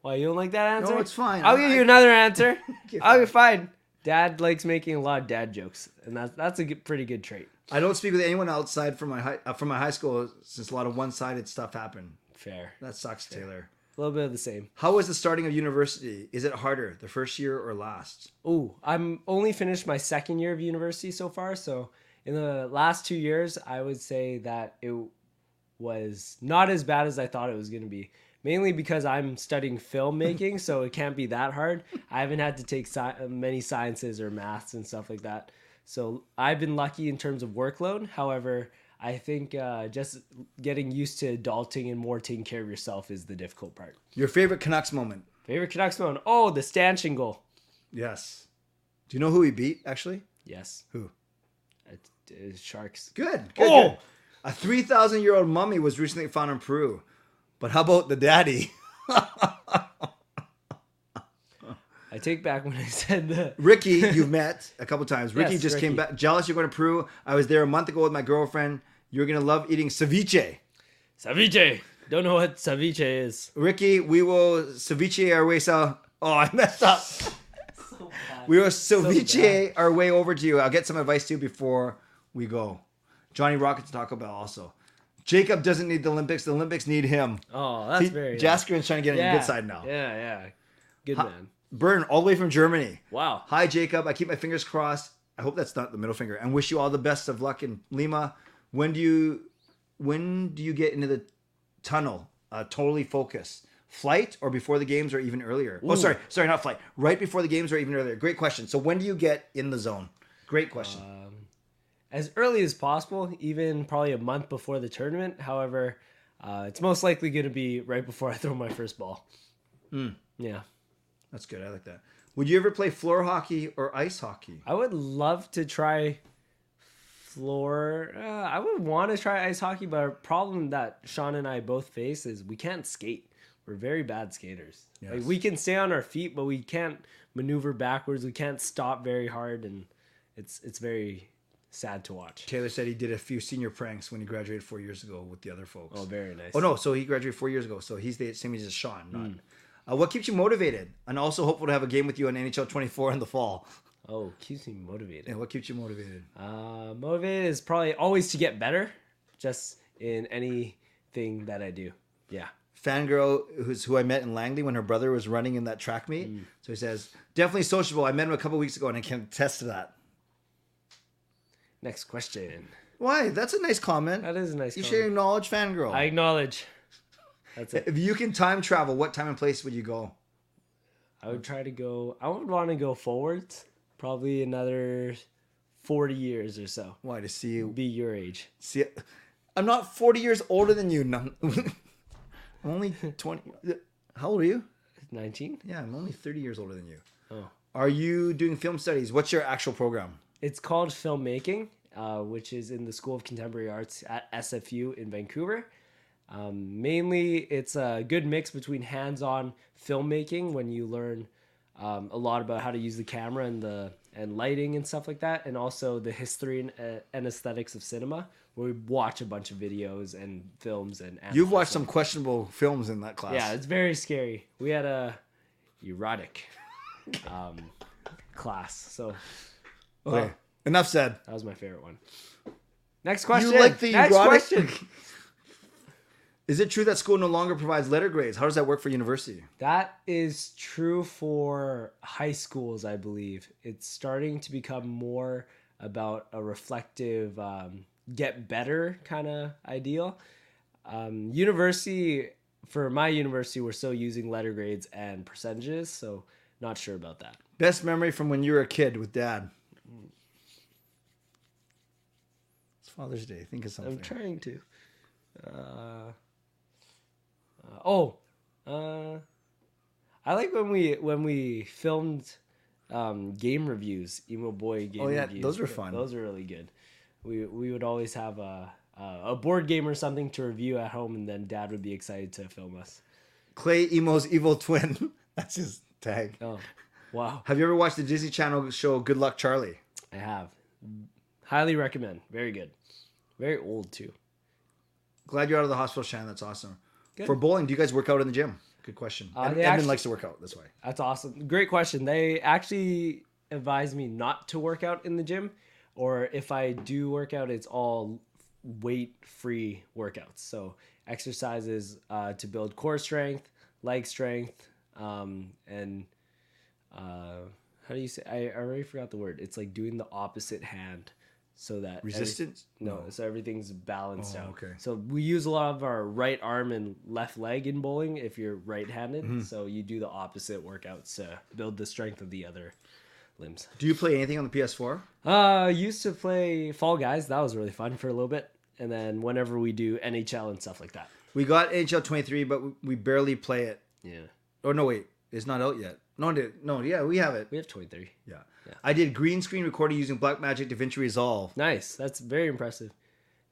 Why you don't like that answer? No, it's fine. I'll I- give you another answer. I'll be fine. Dad likes making a lot of dad jokes, and that's that's a good, pretty good trait. I don't speak with anyone outside from my high, uh, from my high school since a lot of one-sided stuff happened. Fair. That sucks, Taylor. A little bit of the same. How was the starting of university? Is it harder, the first year or last? Ooh, I'm only finished my second year of university so far. So in the last two years, I would say that it was not as bad as I thought it was going to be. Mainly because I'm studying filmmaking, so it can't be that hard. I haven't had to take sci- many sciences or maths and stuff like that. So I've been lucky in terms of workload. However, I think uh, just getting used to adulting and more taking care of yourself is the difficult part. Your favorite Canucks moment? Favorite Canucks moment? Oh, the stanchion goal. Yes. Do you know who he beat, actually? Yes, Who? It's, it's Sharks. Good. good, Oh! good. A 3,000 year old mummy was recently found in Peru. But how about the daddy? I take back when I said that. Ricky, you've met a couple times. Ricky Yes, just came back. Jealous you're going to Peru. I was there a month ago with my girlfriend. You're going to love eating ceviche. Ceviche. Don't know what ceviche is. Ricky, we will ceviche our way south. Oh, I messed up. so We will ceviche our way over to you. I'll get some advice to you before we go. Johnny Rockets Taco Bell also. Jacob doesn't need the Olympics. The Olympics need him. Oh, that's See, very. Jaskerin's trying to get on the good side now. Yeah, yeah. Good Ha- man. Burn all the way from Germany. Wow. Hi, Jacob. I keep my fingers crossed. I hope that's not the middle finger. And wish you all the best of luck in Lima. When do you when do you get into the tunnel? Uh, totally focus. Flight or before the games or even earlier? Oh, sorry, sorry, not flight. Right before the games or even earlier. Great question. So when do you get in the zone? Great question. Um, as early as possible, even probably a month before the tournament. However, uh, it's most likely going to be right before I throw my first ball. Hmm. Yeah. That's good. I like that. Would you ever play floor hockey or ice hockey? I would love to try floor. Uh, I would want to try ice hockey, but a problem that Sean and I both face is we can't skate. We're very bad skaters. Like we can stay on our feet, but we can't maneuver backwards. We can't stop very hard, and it's it's very sad to watch. Taylor said he did a few senior pranks when he graduated four years ago with the other folks. Oh, very nice. Oh no, so he graduated four years ago. So he's the same age as Sean. Not. Uh, what keeps you motivated? And also hopeful to have a game with you on NHL 24 in the fall. Oh, keeps me motivated. Yeah, what keeps you motivated? Uh, motivated is probably always to get better, just in anything that I do. Yeah. Fangirl, who's who I met in Langley when her brother was running in that track meet. Hmm. So he says, definitely sociable. I met him a couple weeks ago and I can attest to that. Next question. Why? That's a nice comment. That is a nice. you comment. should acknowledge Fangirl. I acknowledge. That's it. if you can time travel, what time and place would you go? I would try to go. I would want to go forwards, probably another forty years or so. Why to see you? Be your age. See, I'm not 40 years older than you. I'm only 20. How old are you? Nineteen. Yeah, I'm only 30 years older than you. Oh. Are you doing film studies? What's your actual program? It's called filmmaking, uh, which is in the School of Contemporary Arts at SFU in Vancouver. Um, mainly, it's a good mix between hands-on filmmaking when you learn um, a lot about how to use the camera and the and lighting and stuff like that, and also the history and, uh, and aesthetics of cinema, where we watch a bunch of videos and films and. You've watched some questionable films in that class. Yeah, it's very scary. We had a erotic um, class, so Okay. Enough said. that was my favorite one. Next question. You like the Next erotic? question. Is it true that school no longer provides letter grades? How does that work for university? That is true for high schools, I believe. It's starting to become more about a reflective, um, get better kind of ideal. Um, university, for my university, we're still using letter grades and percentages, so not sure about that. Best memory from when you were a kid with dad. It's Father's Day. Think of something. I'm trying to. Uh, uh, oh, uh, I like when we when we filmed um, game reviews, emo boy game Oh, yeah, reviews. those were fun. Those were really good. We we would always have a a a board game or something to review at home, and then Dad would be excited to film us. Clay Imoo's evil twin. That's his tag. Oh, wow. Have you ever watched the Disney Channel show Good Luck Charlie? I have. Highly recommend. Very good. Very old too. Glad you're out of the hospital, Shannon. That's awesome. Good. For bowling, do you guys work out in the gym? Good question. Uh, Edmund actu- likes to work out. That's why. That's awesome. Great question. They actually advise me not to work out in the gym, or if I do work out, it's all weight free workouts. So exercises uh, to build core strength, leg strength, um, and uh, how do you say? I I already forgot the word. It's like doing the opposite hand, so that every- Resistance? no, so everything's balanced Oh, out. okay. So we use a lot of our right arm and left leg in bowling if you're right-handed. Mm-hmm. So you do the opposite workouts to build the strength of the other limbs. Do you play anything on the PS4? Uh, used to play Fall Guys. That was really fun for a little bit. And then whenever we do NHL and stuff like that. We got NHL 23, but we- we barely play it. Yeah. Oh no, wait, it's not out yet. No, no, yeah, we have it. We have 23. Yeah. I did green screen recording using Blackmagic DaVinci Resolve. Nice. That's very impressive.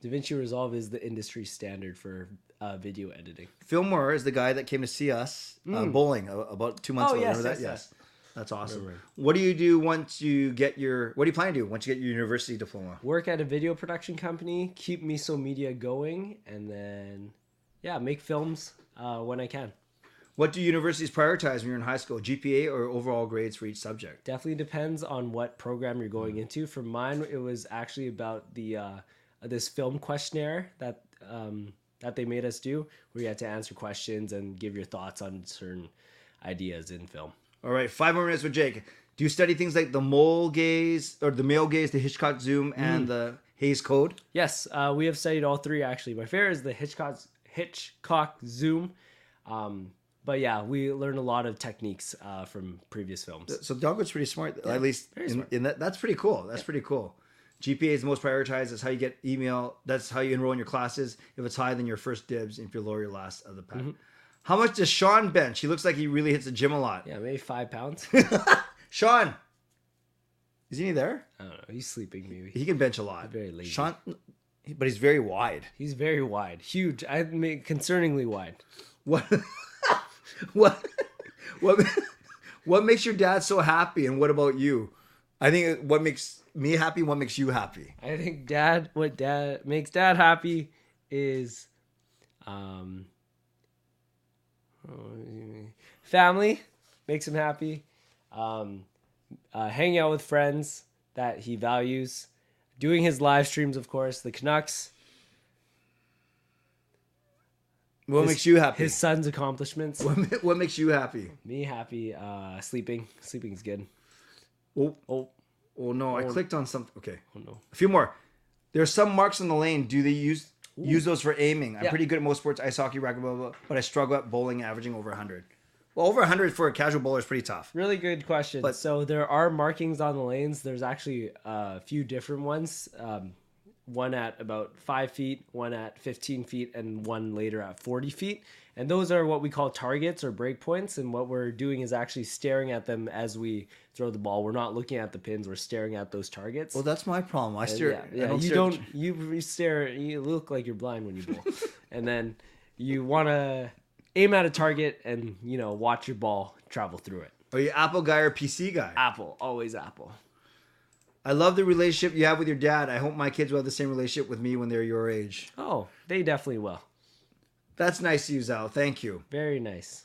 DaVinci Resolve is the industry standard for uh, video editing. Fillmore is the guy that came to see us uh, bowling a- about two months Hmm. Oh, ago. yes, Remember that? yes, Yes. That's awesome. Remember. What do you do once you get your? What do you plan to do once you get your university diploma? Work at a video production company, keep Miso Media going, and then, yeah, make films uh, when I can. What do universities prioritize when you're in high school? GPA or overall grades for each subject? Definitely depends on what program you're going into. For mine, it was actually about the uh, this film questionnaire that um, that they made us do, where you had to answer questions and give your thoughts on certain ideas in film. All right, five more minutes with Jake. Do you study things like the mole gaze or the male gaze, the Hitchcock zoom, Mm. and the Hays code? Yes, uh, we have studied all three actually. My favorite is the Hitchcock Hitchcock zoom, um, but yeah, we learned a lot of techniques uh, from previous films. So Dogwood's pretty smart, at least in, in that. That's pretty cool. That's pretty cool. GPA is the most prioritized. That's how you get email. That's how you enroll in your classes. If it's high, then your first dibs. If you're lower, you're last of the pack. Mm-hmm. How much does Sean bench? He looks like he really hits the gym a lot. Yeah, maybe five pounds. Sean, is he there? I don't know. He's sleeping maybe. He can bench a lot. Very lazy. Sean, but he's very wide. He's very wide, huge. I mean, concerningly wide. What? what? What? What makes your dad so happy, and what about you? I think what makes me happy, what makes you happy. I think dad, what dad makes dad happy is, um, family makes him happy. Um, uh, hanging out with friends that he values, doing his live streams, of course, the Canucks, What His- makes you happy? his son's accomplishments. what, what makes you happy? Me happy. Uh, sleeping. Sleeping's good. Oh, Oh, oh no! I clicked on something. Okay, oh no. a few more. There are some marks on the lane. Do they use use those for aiming? I'm Yeah. pretty good at most sports, ice hockey, racquetball, blah, blah, but I struggle at bowling, averaging over 100. Well, over 100 for a casual bowler is pretty tough. Really good question. But- so there are markings on the lanes. There's actually a few different ones. Um, one at about five feet, one at 15 feet, and one later at 40 feet. And those are what we call targets or break points. And what we're doing is actually staring at them as we throw the ball. We're not looking at the pins. We're staring at those targets. Well, that's my problem. I And stare. yeah, I yeah. you stare- don't. You, you stare. You look like you're blind when you bowl, and then you want to aim at a target and you know watch your ball travel through it. Are you Apple guy or PC guy? Apple, always Apple. I love the relationship you have with your dad. I hope my kids will have the same relationship with me when they're your age. Oh, they definitely will. That's nice of you, Zal. Thank you. Very nice.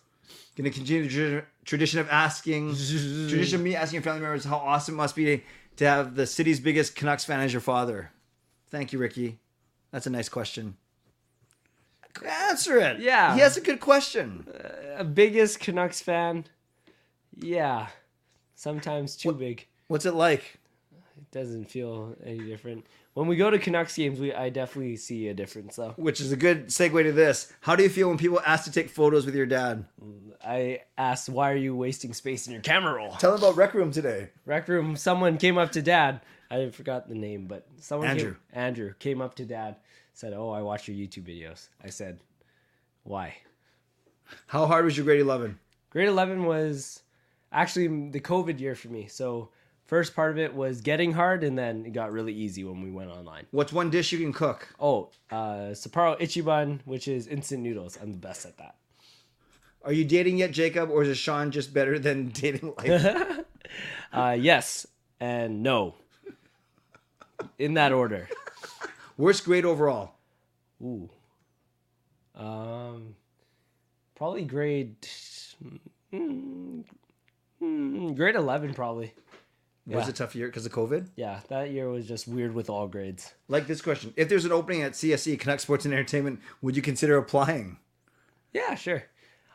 Gonna continue the tradition of asking, tradition of me asking your family members how awesome it must be to have the city's biggest Canucks fan as your father. Thank you, Ricky. That's a nice question. Answer it. Yeah. He has a good question. Uh, a biggest Canucks fan. Yeah. Sometimes too big. What's it like? Doesn't feel any different. When we go to Canucks games, we I definitely see a difference though. Which is a good segue to this. How do you feel when people ask to take photos with your dad? I asked, "Why are you wasting space in your camera roll?" Tell them about Rec Room today. Rec room. Someone came up to Dad. I forgot the name, but someone Andrew. Came, Andrew came up to Dad, said, "Oh, I watch your YouTube videos." I said, "Why?" How hard was your grade 11? Grade 11 was actually the COVID year for me. So, first part of it was getting hard, and then it got really easy when we went online. What's one dish you can cook? Oh, uh, Sapporo Ichiban, which is instant noodles. I'm the best at that. Are you dating yet, Jacob, or is Sean just better than dating life? Uh, yes and no. In that order. Worst grade overall. Ooh. Um, probably grade. mm, mm, grade eleven, probably. Was Yeah. a tough year because of COVID? Yeah, that year was just weird with all grades. Like this question: If there's an opening at CSE, Canuck Sports and Entertainment, would you consider applying? Yeah, sure.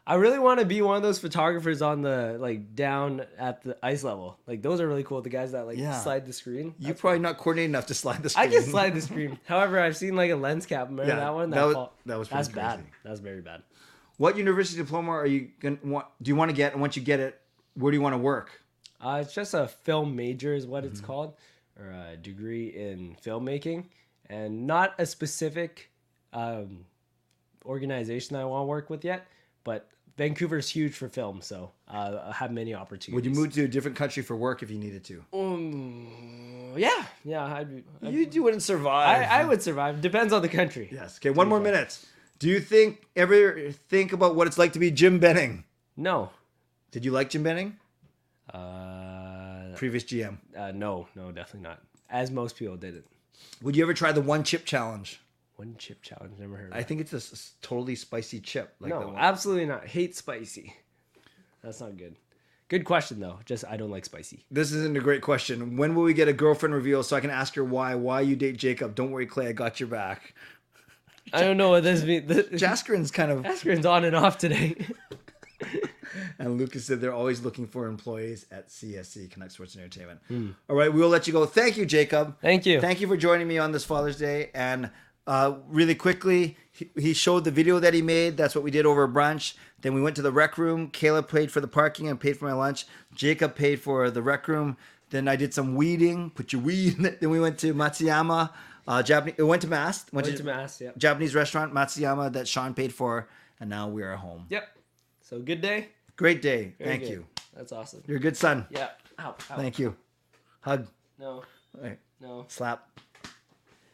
I really want to be one of those photographers on the like down at the ice level. Like those are really cool. The guys that like Yeah. slide the screen. You're probably not coordinated enough to slide the screen. I can slide the screen. However, I've seen like a lens cap. Remember Yeah, that one? that was- fall- that was pretty that's bad. That was very bad. What university diploma are you going to want? Do you want to get? And once you get it, where do you want to work? Uh, it's just a film major, is what Mm-hmm. it's called, or a degree in filmmaking, and not a specific um, organization that I want to work with yet. But Vancouver's huge for film, so uh, I have many opportunities. Would you move to a different country for work if you needed to? Um, yeah, yeah, I'd. I'd- You, you wouldn't survive. I, I would survive. Depends on the country. Yes. Okay. One more minute. Do you think ever think about what it's like to be Jim Benning? No. Did you like Jim Benning? Uh, Previous GM. uh, no, no, definitely not. As most people didn't. Would you ever try the one chip challenge? One chip challenge. Never heard. Of I that. think it's a s- totally spicy chip. Like the no, one. absolutely not. Hate spicy. That's not good. Good question though. Just I don't like spicy. This isn't a great question. When will we get a girlfriend reveal so I can ask her why? Why you date Jacob? Don't worry, Clay. I got your back. I don't know what this means. Jaskrin's kind of Askren's on and off today. and Lucas said they're always looking for employees at CSC Canucks Sports and Entertainment. Hmm. All right, we will let you go. Thank you, Jacob. Thank you. Thank you for joining me on this Father's Day. And uh, really quickly, he, he showed the video that he made. That's what we did over brunch. Then we went to the rec room. Caleb paid for the parking and paid for my lunch. Jacob paid for the rec room. Then I did some weeding. Put your weed. in it. Then we went to Matsuyama. Uh, Japanese. We went to Mass. Went, Went to, to mass. Yep. Japanese restaurant Matsuyama that Sean paid for, and now we are home. Yep. So good day. Great day. Very Thank good. you. That's awesome. You're a good son. Yeah. Ow, ow. Thank you. Hug. No. All right. No. Slap.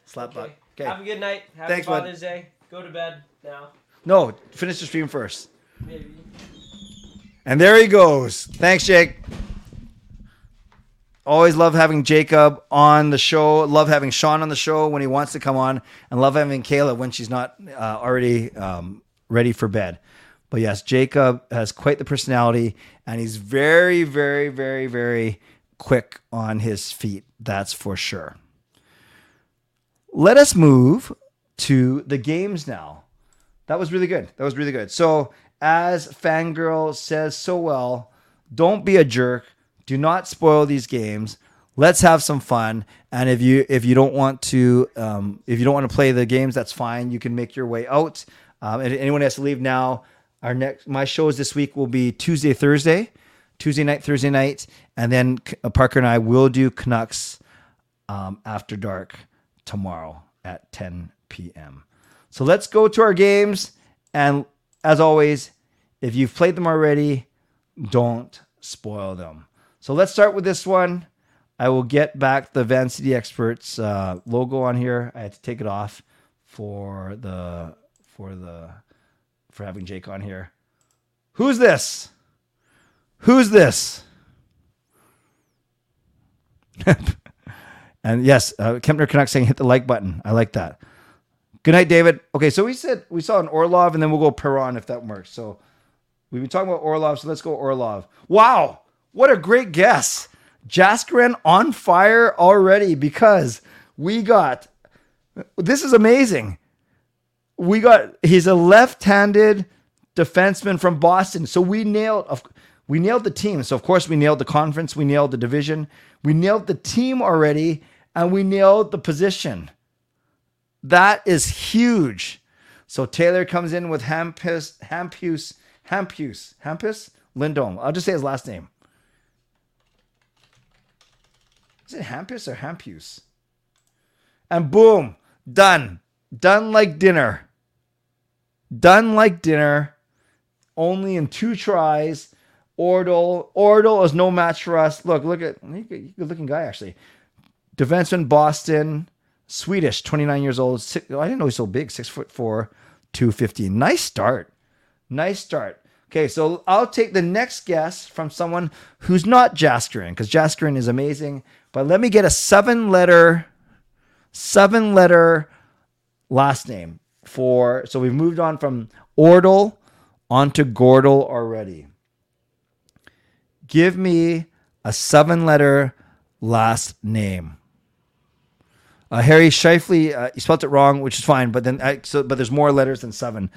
Slap Okay. butt. Have a good night. Happy Thanks, bud. Father's Day. Go to bed now. No, finish the stream first. Maybe. And there he goes. Thanks, Jake. Always love having Jacob on the show. Love having Sean on the show when he wants to come on, and love having Kayla when she's not uh, already um, ready for bed. But yes, Jacob has quite the personality, and he's very, very, very, very quick on his feet. That's for sure. Let us move to the games now. That was really good. That was really good. So, as Fangirl says so well, don't be a jerk. Do not spoil these games. Let's have some fun. And if you if you don't want to um, if you don't want to play the games, that's fine. You can make your way out. Um, and anyone has to leave now. Our next my shows this week will be Tuesday, Thursday, Tuesday night, Thursday night, and then uh, Parker and I will do Canucks um, after dark tomorrow at 10 p.m. So let's go to our games. And as always, if you've played them already, don't spoil them. So let's start with this one. I will get back the Van City Experts uh, logo on here. I had to take it off for the for the for having Jake on here. Who's this? Who's this? and yes, uh, Kempner Canuck saying hit the like button. I like that. Good night, David. Okay, so we said we saw an Orlov, and then we'll go Perron if that works. So we've been talking about Orlov, so let's go Orlov. Wow, what a great guess! Jaskren on fire already because we got this is amazing. We got he's a left-handed defenseman from Boston, so we nailed we nailed the team. So of course we nailed the conference, we nailed the division, we nailed the team already, and we nailed the position. That is huge. So Taylor comes in with Hampus, Hampus, Hampus, Hampus Lindholm. I'll just say his last name. Is it Hampus or Hampus? And boom, done. Done like dinner. Done like dinner. Only in two tries. Ordle. Ordle is no match for us. Look, look at good looking guy actually. Defenseman, Boston. Swedish, 29 years old. Six, I didn't know he's so big. Six foot four, 250. Nice start. Nice start. Okay, so I'll take the next guess from someone who's not Jaskrin, because Jaskrin is amazing. But let me get a seven letter, seven letter last name for. So we've moved on from Ordle onto Gordle already. Give me a seven letter last name. Uh, Harry Shifley, uh, you spelled it wrong, which is fine, but then uh, so but there's more letters than seven.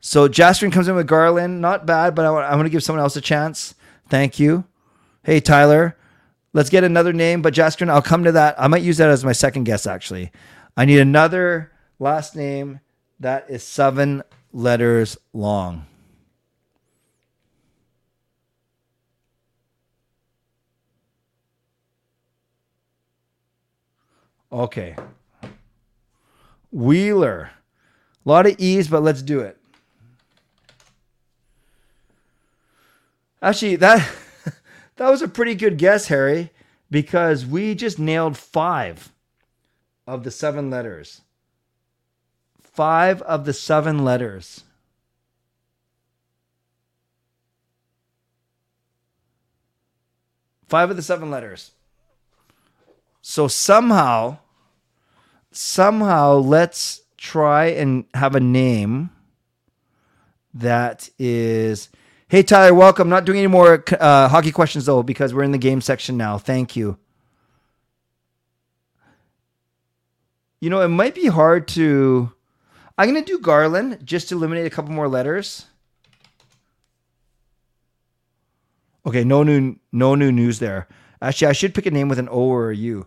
So Jastrin comes in with Garland, not bad, but I want, I want to give someone else a chance. Thank you. Hey Tyler, let's get another name, but Jastrin, I'll come to that. I might use that as my second guess. Actually, I need another last name that is seven letters long. Okay. Wheeler. A lot of E's, but let's do it. Actually, that that was a pretty good guess, Harry, because we just nailed five of the seven letters. Five of the seven letters. Five of the seven letters. So somehow, somehow, let's try and have a name that is. Hey Tyler, welcome. Not doing any more uh, hockey questions though because we're in the game section now. Thank you. You know, it might be hard to. I'm gonna do Garland just to eliminate a couple more letters. Okay, no new no new news there. Actually, I should pick a name with an O or a U.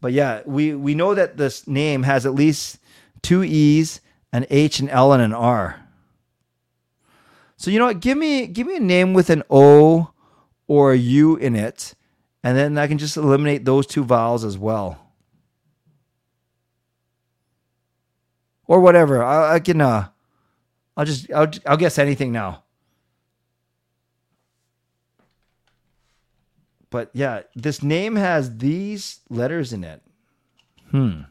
But yeah, we we know that this name has at least two E's, an H, an L, and an R. So you know what? Give me give me a name with an O or a U in it, and then I can just eliminate those two vowels as well. Or whatever. I, I can uh I'll just I'll I'll guess anything now. But yeah, this name has these letters in it. Hmm.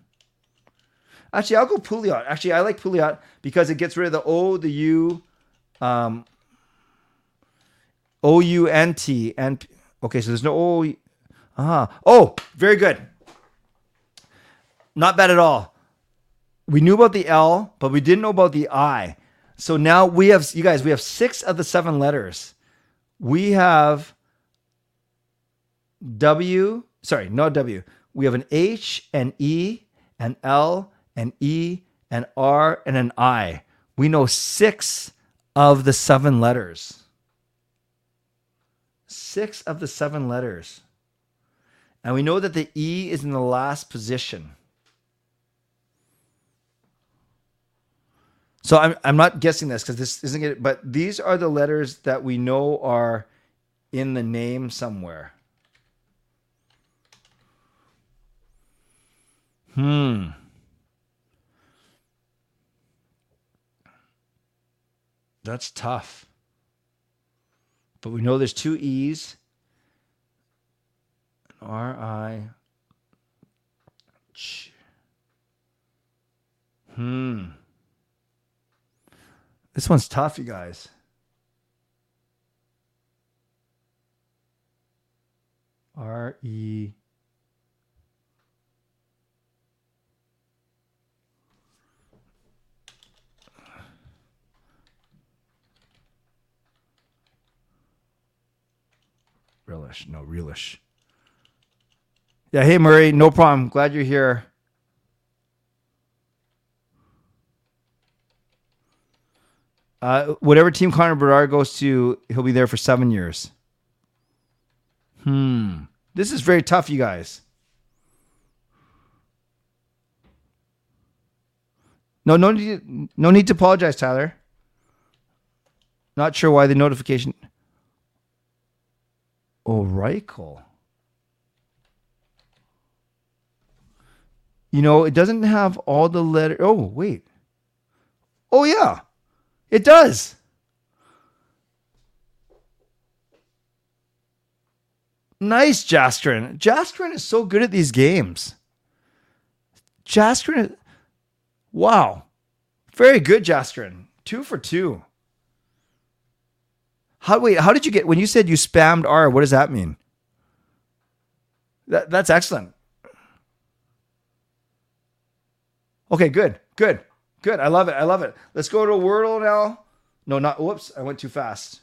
Actually, I'll go Pouliot. Actually, I like Pouliot because it gets rid of the O, the U, um, O U N T, and okay, so there's no O. Ah, oh, very good. Not bad at all. We knew about the L, but we didn't know about the I. So now we have, you guys, we have six of the seven letters. We have W, sorry, not W. We have an H, an E, an L, an E, an R, and an I. We know six of the seven letters. Six of the seven letters. And we know that the E is in the last position. So I'm, I'm not guessing this because this isn't it, but these are the letters that we know are in the name somewhere. Hmm. That's tough. But we know there's two E's. R I. Hmm. This one's tough, you guys. R E. Relish. No, relish. Yeah, hey Murray, no problem. Glad you're here. Uh, whatever team Connor Bedard goes to, he'll be there for seven years. Hmm. This is very tough, you guys. No, no need, no need to apologize, Tyler. Not sure why the notification. Oh, Reichel. You know, it doesn't have all the letter. Oh, wait. Oh, yeah. It does. Nice, Jastrin. Jastrin is so good at these games. Jastrin, wow. Very good, Jastrin. Two for two. How wait? How did you get when you said you spammed R? What does that mean? That that's excellent. Okay, good, good, good. I love it. I love it. Let's go to Wordle now. No, not. Whoops, I went too fast.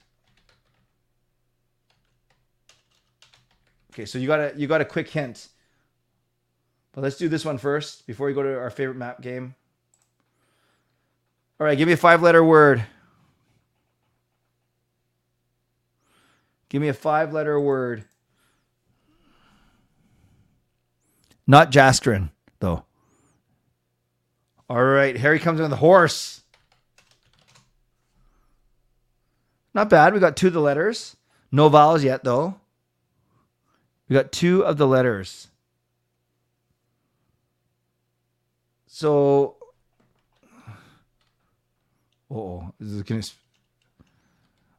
Okay, so you got a you got a quick hint. But let's do this one first before we go to our favorite map game. All right, give me a five letter word. Give me a five letter word. Not Jastrin, though. All right, Harry comes in with a horse. Not bad. We got two of the letters. No vowels yet, though. We got two of the letters. So, oh, this is gonna.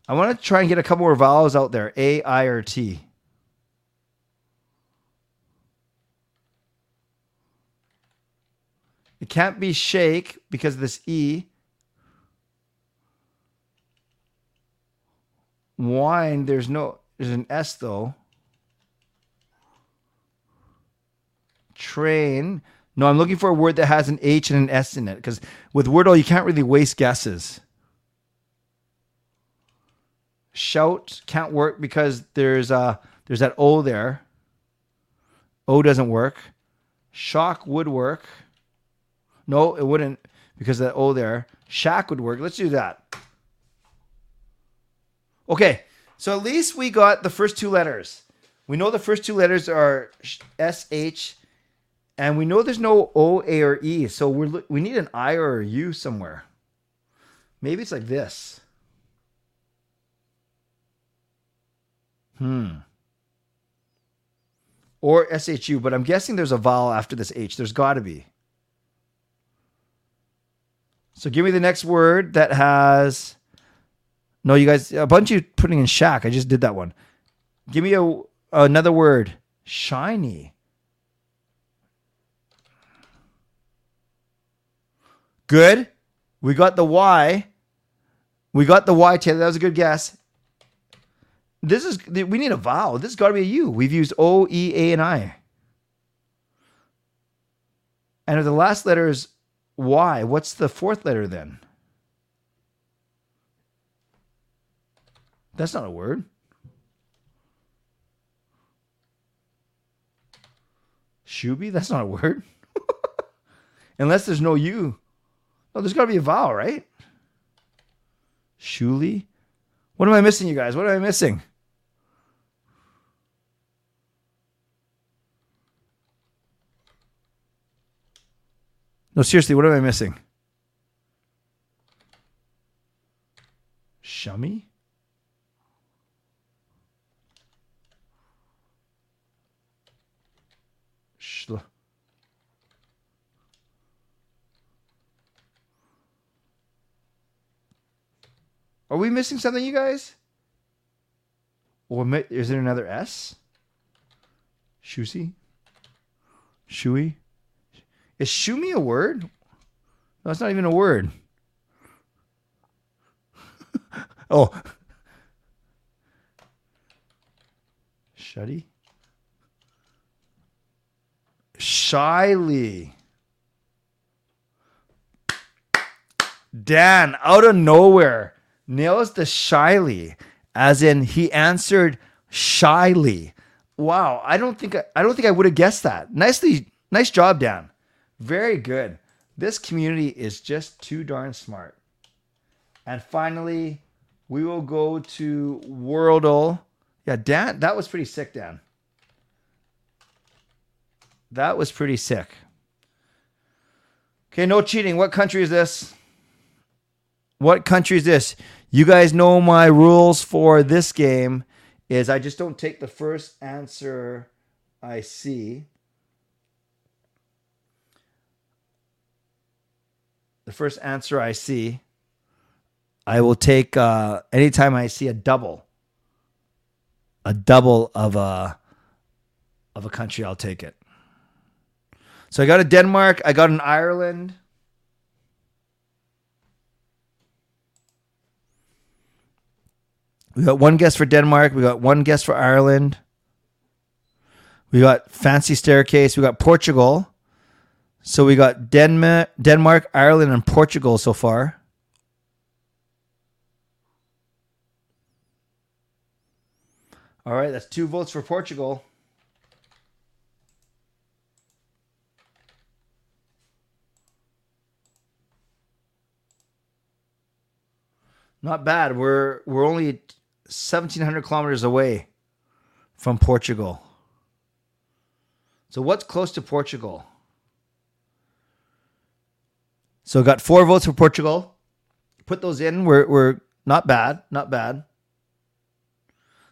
I want to try and get a couple more vowels out there. A, I, or T. It can't be shake because of this E. Wine, there's no, there's an S though. Train. No, I'm looking for a word that has an H and an S in it because with Wordle, you can't really waste guesses. Shout can't work because there's a, there's that O there. O doesn't work. Shock would work. No, it wouldn't because that O there. Shack would work. Let's do that. Okay, so at least we got the first two letters. We know the first two letters are S H, and we know there's no O, A, or E. So we we need an I or a U somewhere. Maybe it's like this. Hmm. Or SHU, but I'm guessing there's a vowel after this H. There's got to be. So give me the next word that has. No, you guys, a bunch of you putting in shack. I just did that one. Give me a another word. Shiny. Good. We got the Y. We got the Y, Taylor. That was a good guess. This is we need a vowel. This has got to be a U. We've used O, E, A, and I. And if the last letter is Y, what's the fourth letter then? That's not a word. Shuby? That's not a word. Unless there's no U. Oh, there's got to be a vowel, right? Shuli? What am I missing, you guys? What am I missing? No, seriously, what am I missing? Shummy? Shla. Are we missing something, you guys? Or is there another S? Shusy? Shui? Is shumi a word? No, it's not even a word. oh. Shuddy? Shyly. Dan, out of nowhere, nails the shyly, as in he answered shyly. Wow, I don't think I, I don't think I would have guessed that. Nicely, nice job, Dan. Very good. This community is just too darn smart. And finally, we will go to Worldle. Yeah, Dan, that was pretty sick, Dan. That was pretty sick. Okay, no cheating. What country is this? What country is this? You guys know my rules for this game is I just don't take the first answer I see. The first answer I see, I will take uh, anytime I see a double, a double of a of a country, I'll take it. So I got a Denmark, I got an Ireland. We got one guest for Denmark. We got one guest for Ireland. We got fancy staircase. We got Portugal. So we got Denmark, Denmark, Ireland, and Portugal so far. All right, that's two votes for Portugal. Not bad. We're we're only seventeen hundred kilometers away from Portugal. So what's close to Portugal? So got four votes for Portugal. Put those in. We're we're not bad, not bad.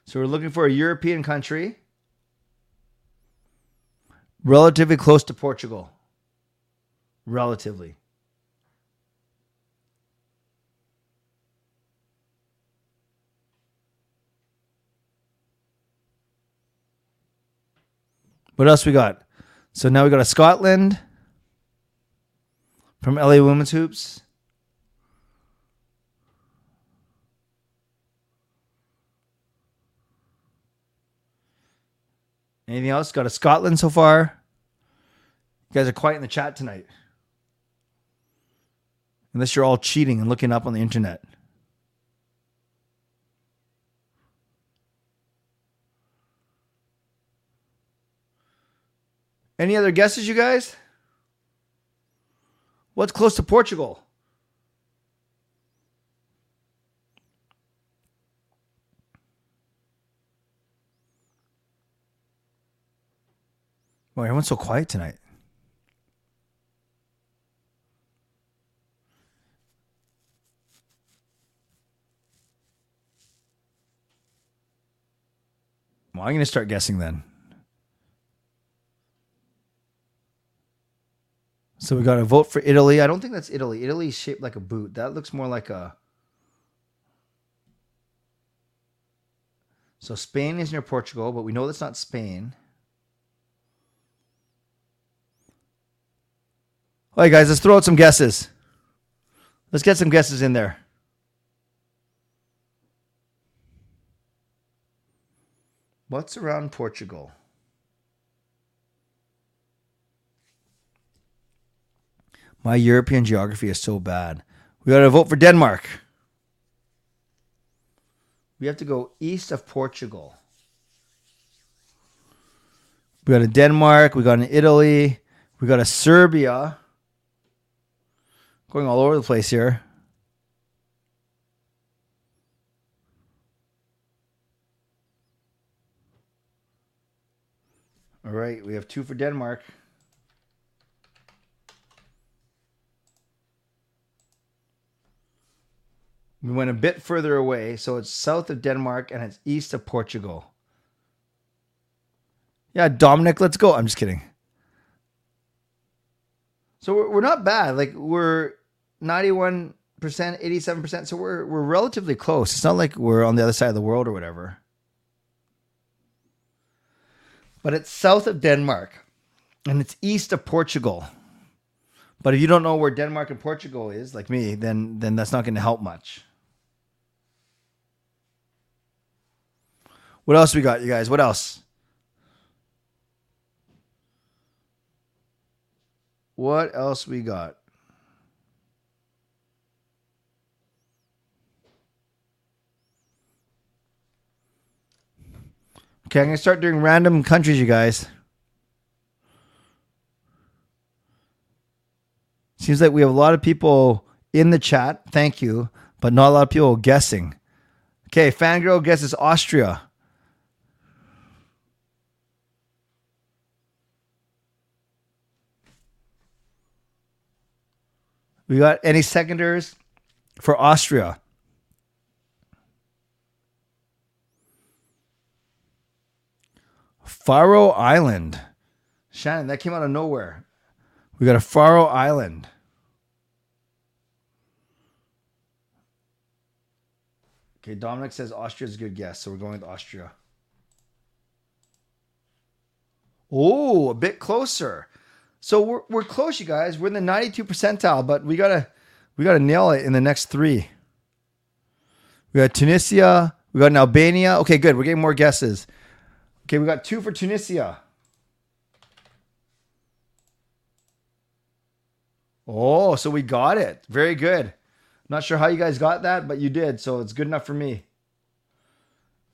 So we're looking for a European country relatively close to Portugal. Relatively. What else we got? So now we got a Scotland from LA Women's Hoops. Anything else? Got to Scotland so far. You guys are quiet in the chat tonight. Unless you're all cheating and looking up on the internet. Any other guesses, you guys? What's close to Portugal? Why everyone's so quiet tonight? Well, I'm going to start guessing then. So we got a vote for Italy. I don't think that's Italy. Italy's shaped like a boot. That looks more like a. So Spain is near Portugal, but we know that's not Spain. All right, guys, let's throw out some guesses. Let's get some guesses in there. What's around Portugal? My European geography is so bad. We got to vote for Denmark. We have to go east of Portugal. We got a Denmark. We got an Italy. We got a Serbia. Going all over the place here. All right, we have two for Denmark. We went a bit further away, so it's south of Denmark and it's east of Portugal. Yeah, Dominic, let's go. I'm just kidding. So we're, we're not bad. Like we're 91%, 87%. So we're we're relatively close. It's not like we're on the other side of the world or whatever. But it's south of Denmark and it's east of Portugal. But if you don't know where Denmark and Portugal is, like me, then then that's not going to help much. What else we got, you guys? What else? What else we got? Okay, I'm to start doing random countries, you guys. Seems like we have a lot of people in the chat. Thank you. But not a lot of people guessing. Okay, Fangirl guesses Austria. We got any seconders for Austria? Faroe Island. Shannon, that came out of nowhere. We got a Faroe Island. Okay, Dominic says Austria's a good guess, so we're going with Austria. Oh, a bit closer. So we're we're close, you guys. We're in the 92 percentile, but we gotta we gotta nail it in the next three. We got Tunisia, We got an Albania. Okay, good. We're getting more guesses. Okay, we got two for Tunisia. Oh, so we got it. Very good. Not sure how you guys got that, but you did, so it's good enough for me.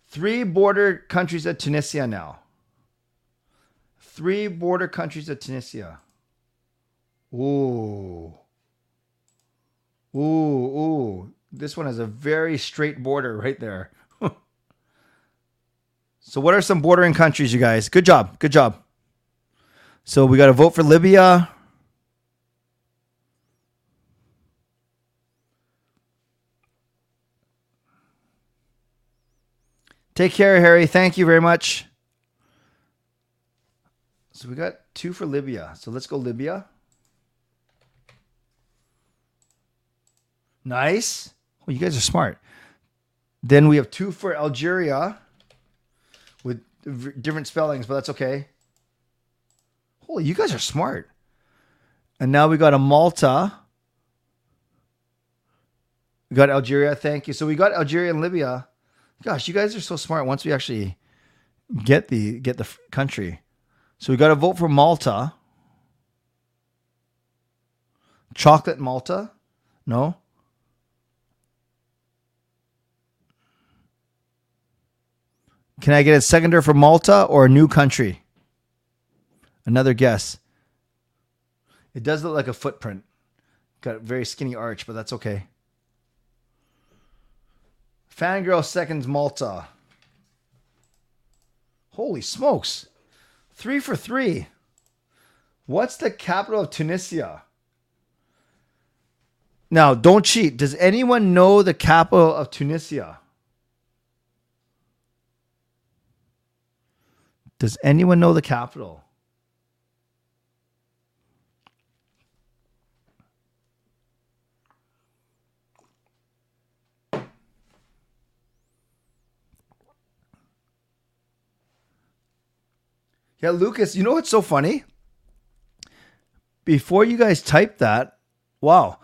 Three border countries of Tunisia now. Three border countries of Tunisia. Ooh. Ooh, ooh. This one has a very straight border right there. so, what are some bordering countries, you guys? Good job. Good job. So, we got to vote for Libya. Take care, Harry. Thank you very much. So we got two for Libya. So let's go Libya. Nice. Oh, you guys are smart. Then we have two for Algeria with different spellings, but that's okay. Holy, you guys are smart. And now we got a Malta. We got Algeria. Thank you. So we got Algeria and Libya. Gosh, you guys are so smart. Once we actually get the get the country, so we got to vote for Malta. Chocolate Malta, no. Can I get a seconder for Malta or a new country? Another guess. It does look like a footprint. Got a very skinny arch, but that's okay. Fangirl seconds Malta. Holy smokes. Three for three. What's the capital of Tunisia? Now, don't cheat. Does anyone know the capital of Tunisia? Does anyone know the capital? Yeah, Lucas, you know what's so funny? Before you guys typed that, wow.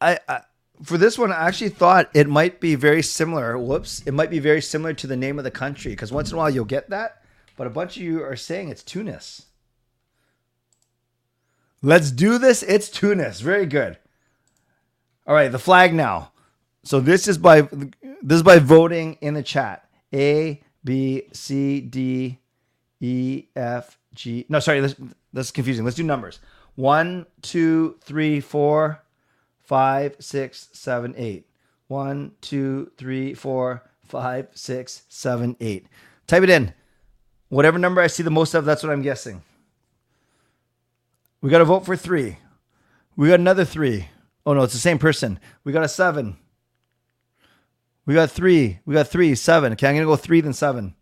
I, I for this one I actually thought it might be very similar. Whoops. It might be very similar to the name of the country because once in a while you'll get that, but a bunch of you are saying it's Tunis. Let's do this. It's Tunis. Very good. All right, the flag now. So this is by this is by voting in the chat. A B C D E F G. No, sorry, this this is confusing. Let's do numbers. One, two, three, four, five, six, seven, eight. One, two, three, four, five, six, seven, eight. Type it in. Whatever number I see the most of, that's what I'm guessing. We got to vote for three. We got another three. Oh no, it's the same person. We got a seven. We got three. We got three. Seven. Okay, I'm gonna go three then seven.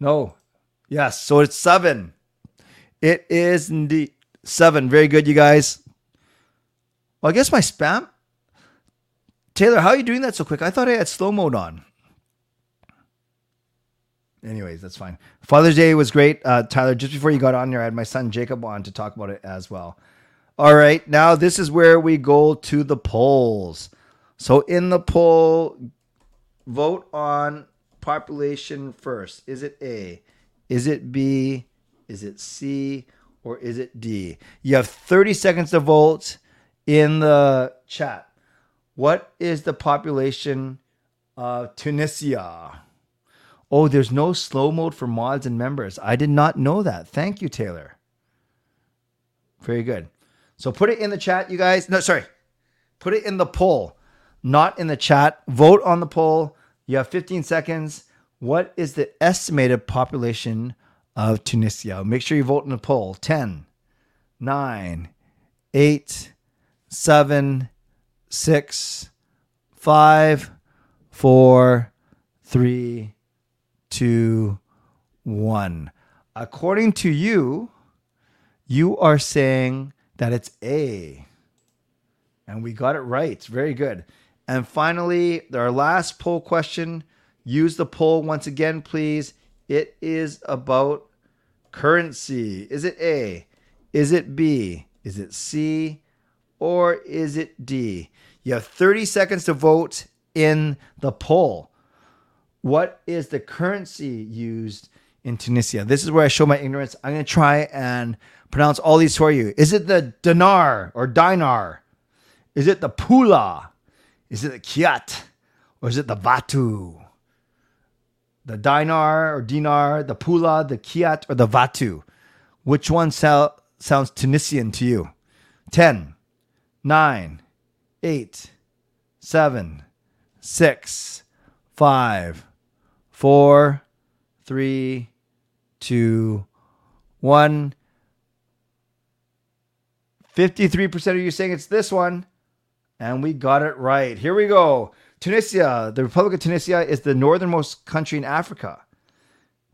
No. Yes. So it's seven. It is indeed seven. Very good, you guys. Well, I guess my spam. Taylor, how are you doing that so quick? I thought I had slow mode on. Anyways, that's fine. Father's Day was great. Uh, Tyler, just before you got on here, I had my son Jacob on to talk about it as well. All right, now this is where we go to the polls. So in the poll, vote on population first. Is it A? Is it B? Is it C? Or is it D? You have 30 seconds to vote in the chat. What is the population of Tunisia? Oh, there's no slow mode for mods and members. I did not know that. Thank you, Taylor. Very good. So put it in the chat, you guys. No, sorry. Put it in the poll, not in the chat. Vote on the poll. You have 15 seconds. What is the estimated population of Tunisia? Make sure you vote in the poll. 10, 9, 8, 7, 6, 5, 4, 3, 2, 1. According to you, you are saying that it's A. And we got it right. Very good. And finally, our last poll question. Use the poll once again, please. It is about currency. Is it A? Is it B? Is it C? Or is it D? You have 30 seconds to vote in the poll. what is the currency used in Tunisia? This is where I show my ignorance. I'm going to try and pronounce all these for you. Is it the dinar or dinar? Is it the pula? Is it the kyat? Or is it the vatu? The dinar or dinar, the pula, the kyat, or the vatu? Which one sounds Tunisian to you? 10, 9, 8, 7, 6, 5, 4, 3, 2, 1. 53% of you saying it's this one. And we got it right. Here we go. Tunisia, the Republic of Tunisia is the northernmost country in Africa.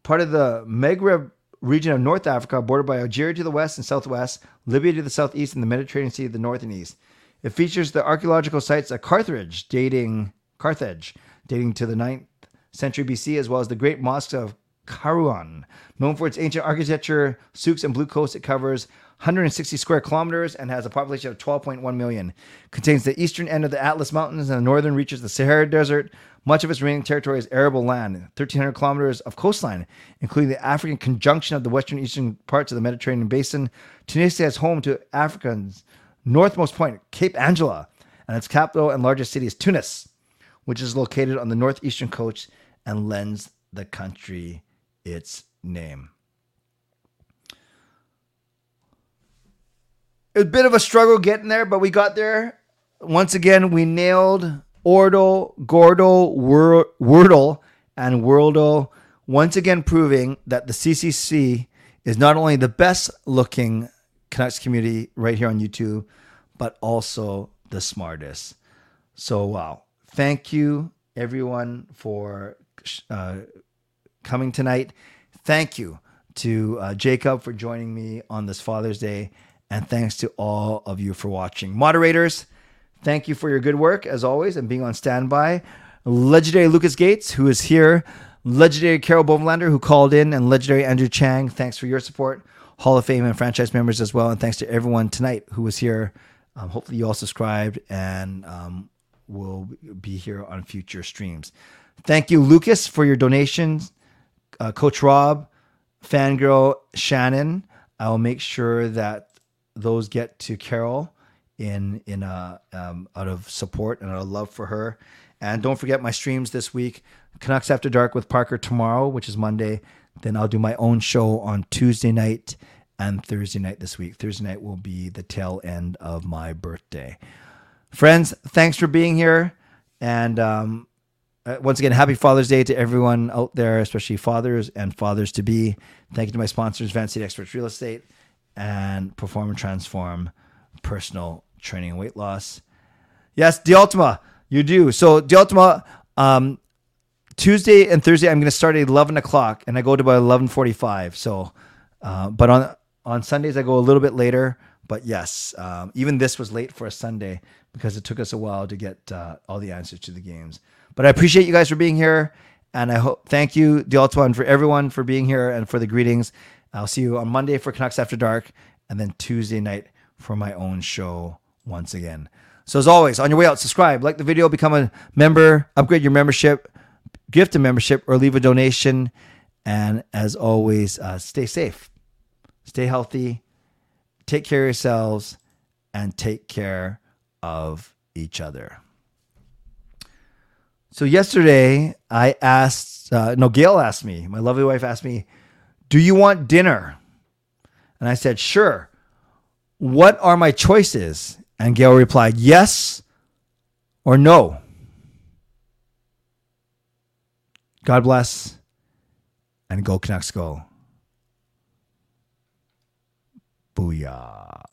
Part of the Maghreb region of North Africa, bordered by Algeria to the west and southwest, Libya to the southeast, and the Mediterranean Sea to the north and east. It features the archaeological sites of Carthage, dating Carthage, dating to the 9th century BC, as well as the great mosque of Kairouan. Known for its ancient architecture, souks, and blue coast, it covers 160 square kilometers and has a population of 12.1 million. Contains the eastern end of the Atlas Mountains and the northern reaches the Sahara Desert. Much of its remaining territory is arable land, 1,300 kilometers of coastline, including the African conjunction of the western eastern parts of the Mediterranean basin. Tunisia is home to Africa's northmost point, Cape Angela, and its capital and largest city is Tunis, which is located on the northeastern coast and lends the country its name. A bit of a struggle getting there, but we got there. Once again, we nailed Ordle, Gordo, Wor- Wordle, and Worldle. Once again, proving that the CCC is not only the best looking Canucks community right here on YouTube, but also the smartest. So, wow. Thank you, everyone, for uh, coming tonight. Thank you to uh, Jacob for joining me on this Father's Day. And thanks to all of you for watching. Moderators, thank you for your good work as always and being on standby. Legendary Lucas Gates, who is here. Legendary Carol Bovenlander, who called in. And legendary Andrew Chang, thanks for your support. Hall of Fame and franchise members as well. And thanks to everyone tonight who was here. Um, hopefully, you all subscribed and um, will be here on future streams. Thank you, Lucas, for your donations. Uh, Coach Rob, Fangirl, Shannon. I will make sure that those get to Carol in in a um, out of support and out of love for her. And don't forget my streams this week: Canucks After Dark with Parker tomorrow, which is Monday. Then I'll do my own show on Tuesday night and Thursday night this week. Thursday night will be the tail end of my birthday. Friends, thanks for being here. And um, uh, once again, happy Father's Day to everyone out there, especially fathers and fathers to be. Thank you to my sponsors, Van City Experts Real Estate and Perform and Transform Personal Training and Weight Loss. Yes, the Ultima, you do. So the Ultima, um, Tuesday and Thursday, I'm going to start at 11 o'clock and I go to about 11:45. So, uh, but on on Sundays I go a little bit later. But yes, um, even this was late for a Sunday because it took us a while to get uh, all the answers to the games. But I appreciate you guys for being here, and I hope thank you, and for everyone for being here and for the greetings. I'll see you on Monday for Canucks After Dark, and then Tuesday night for my own show once again. So as always, on your way out, subscribe, like the video, become a member, upgrade your membership, gift a membership, or leave a donation. And as always, uh, stay safe, stay healthy, take care of yourselves, and take care of each other. So yesterday, I asked, uh, no, Gail asked me, my lovely wife asked me, do you want dinner? And I said, Sure. What are my choices? And Gail replied, Yes or no. God bless and go Canucks go. Booyah.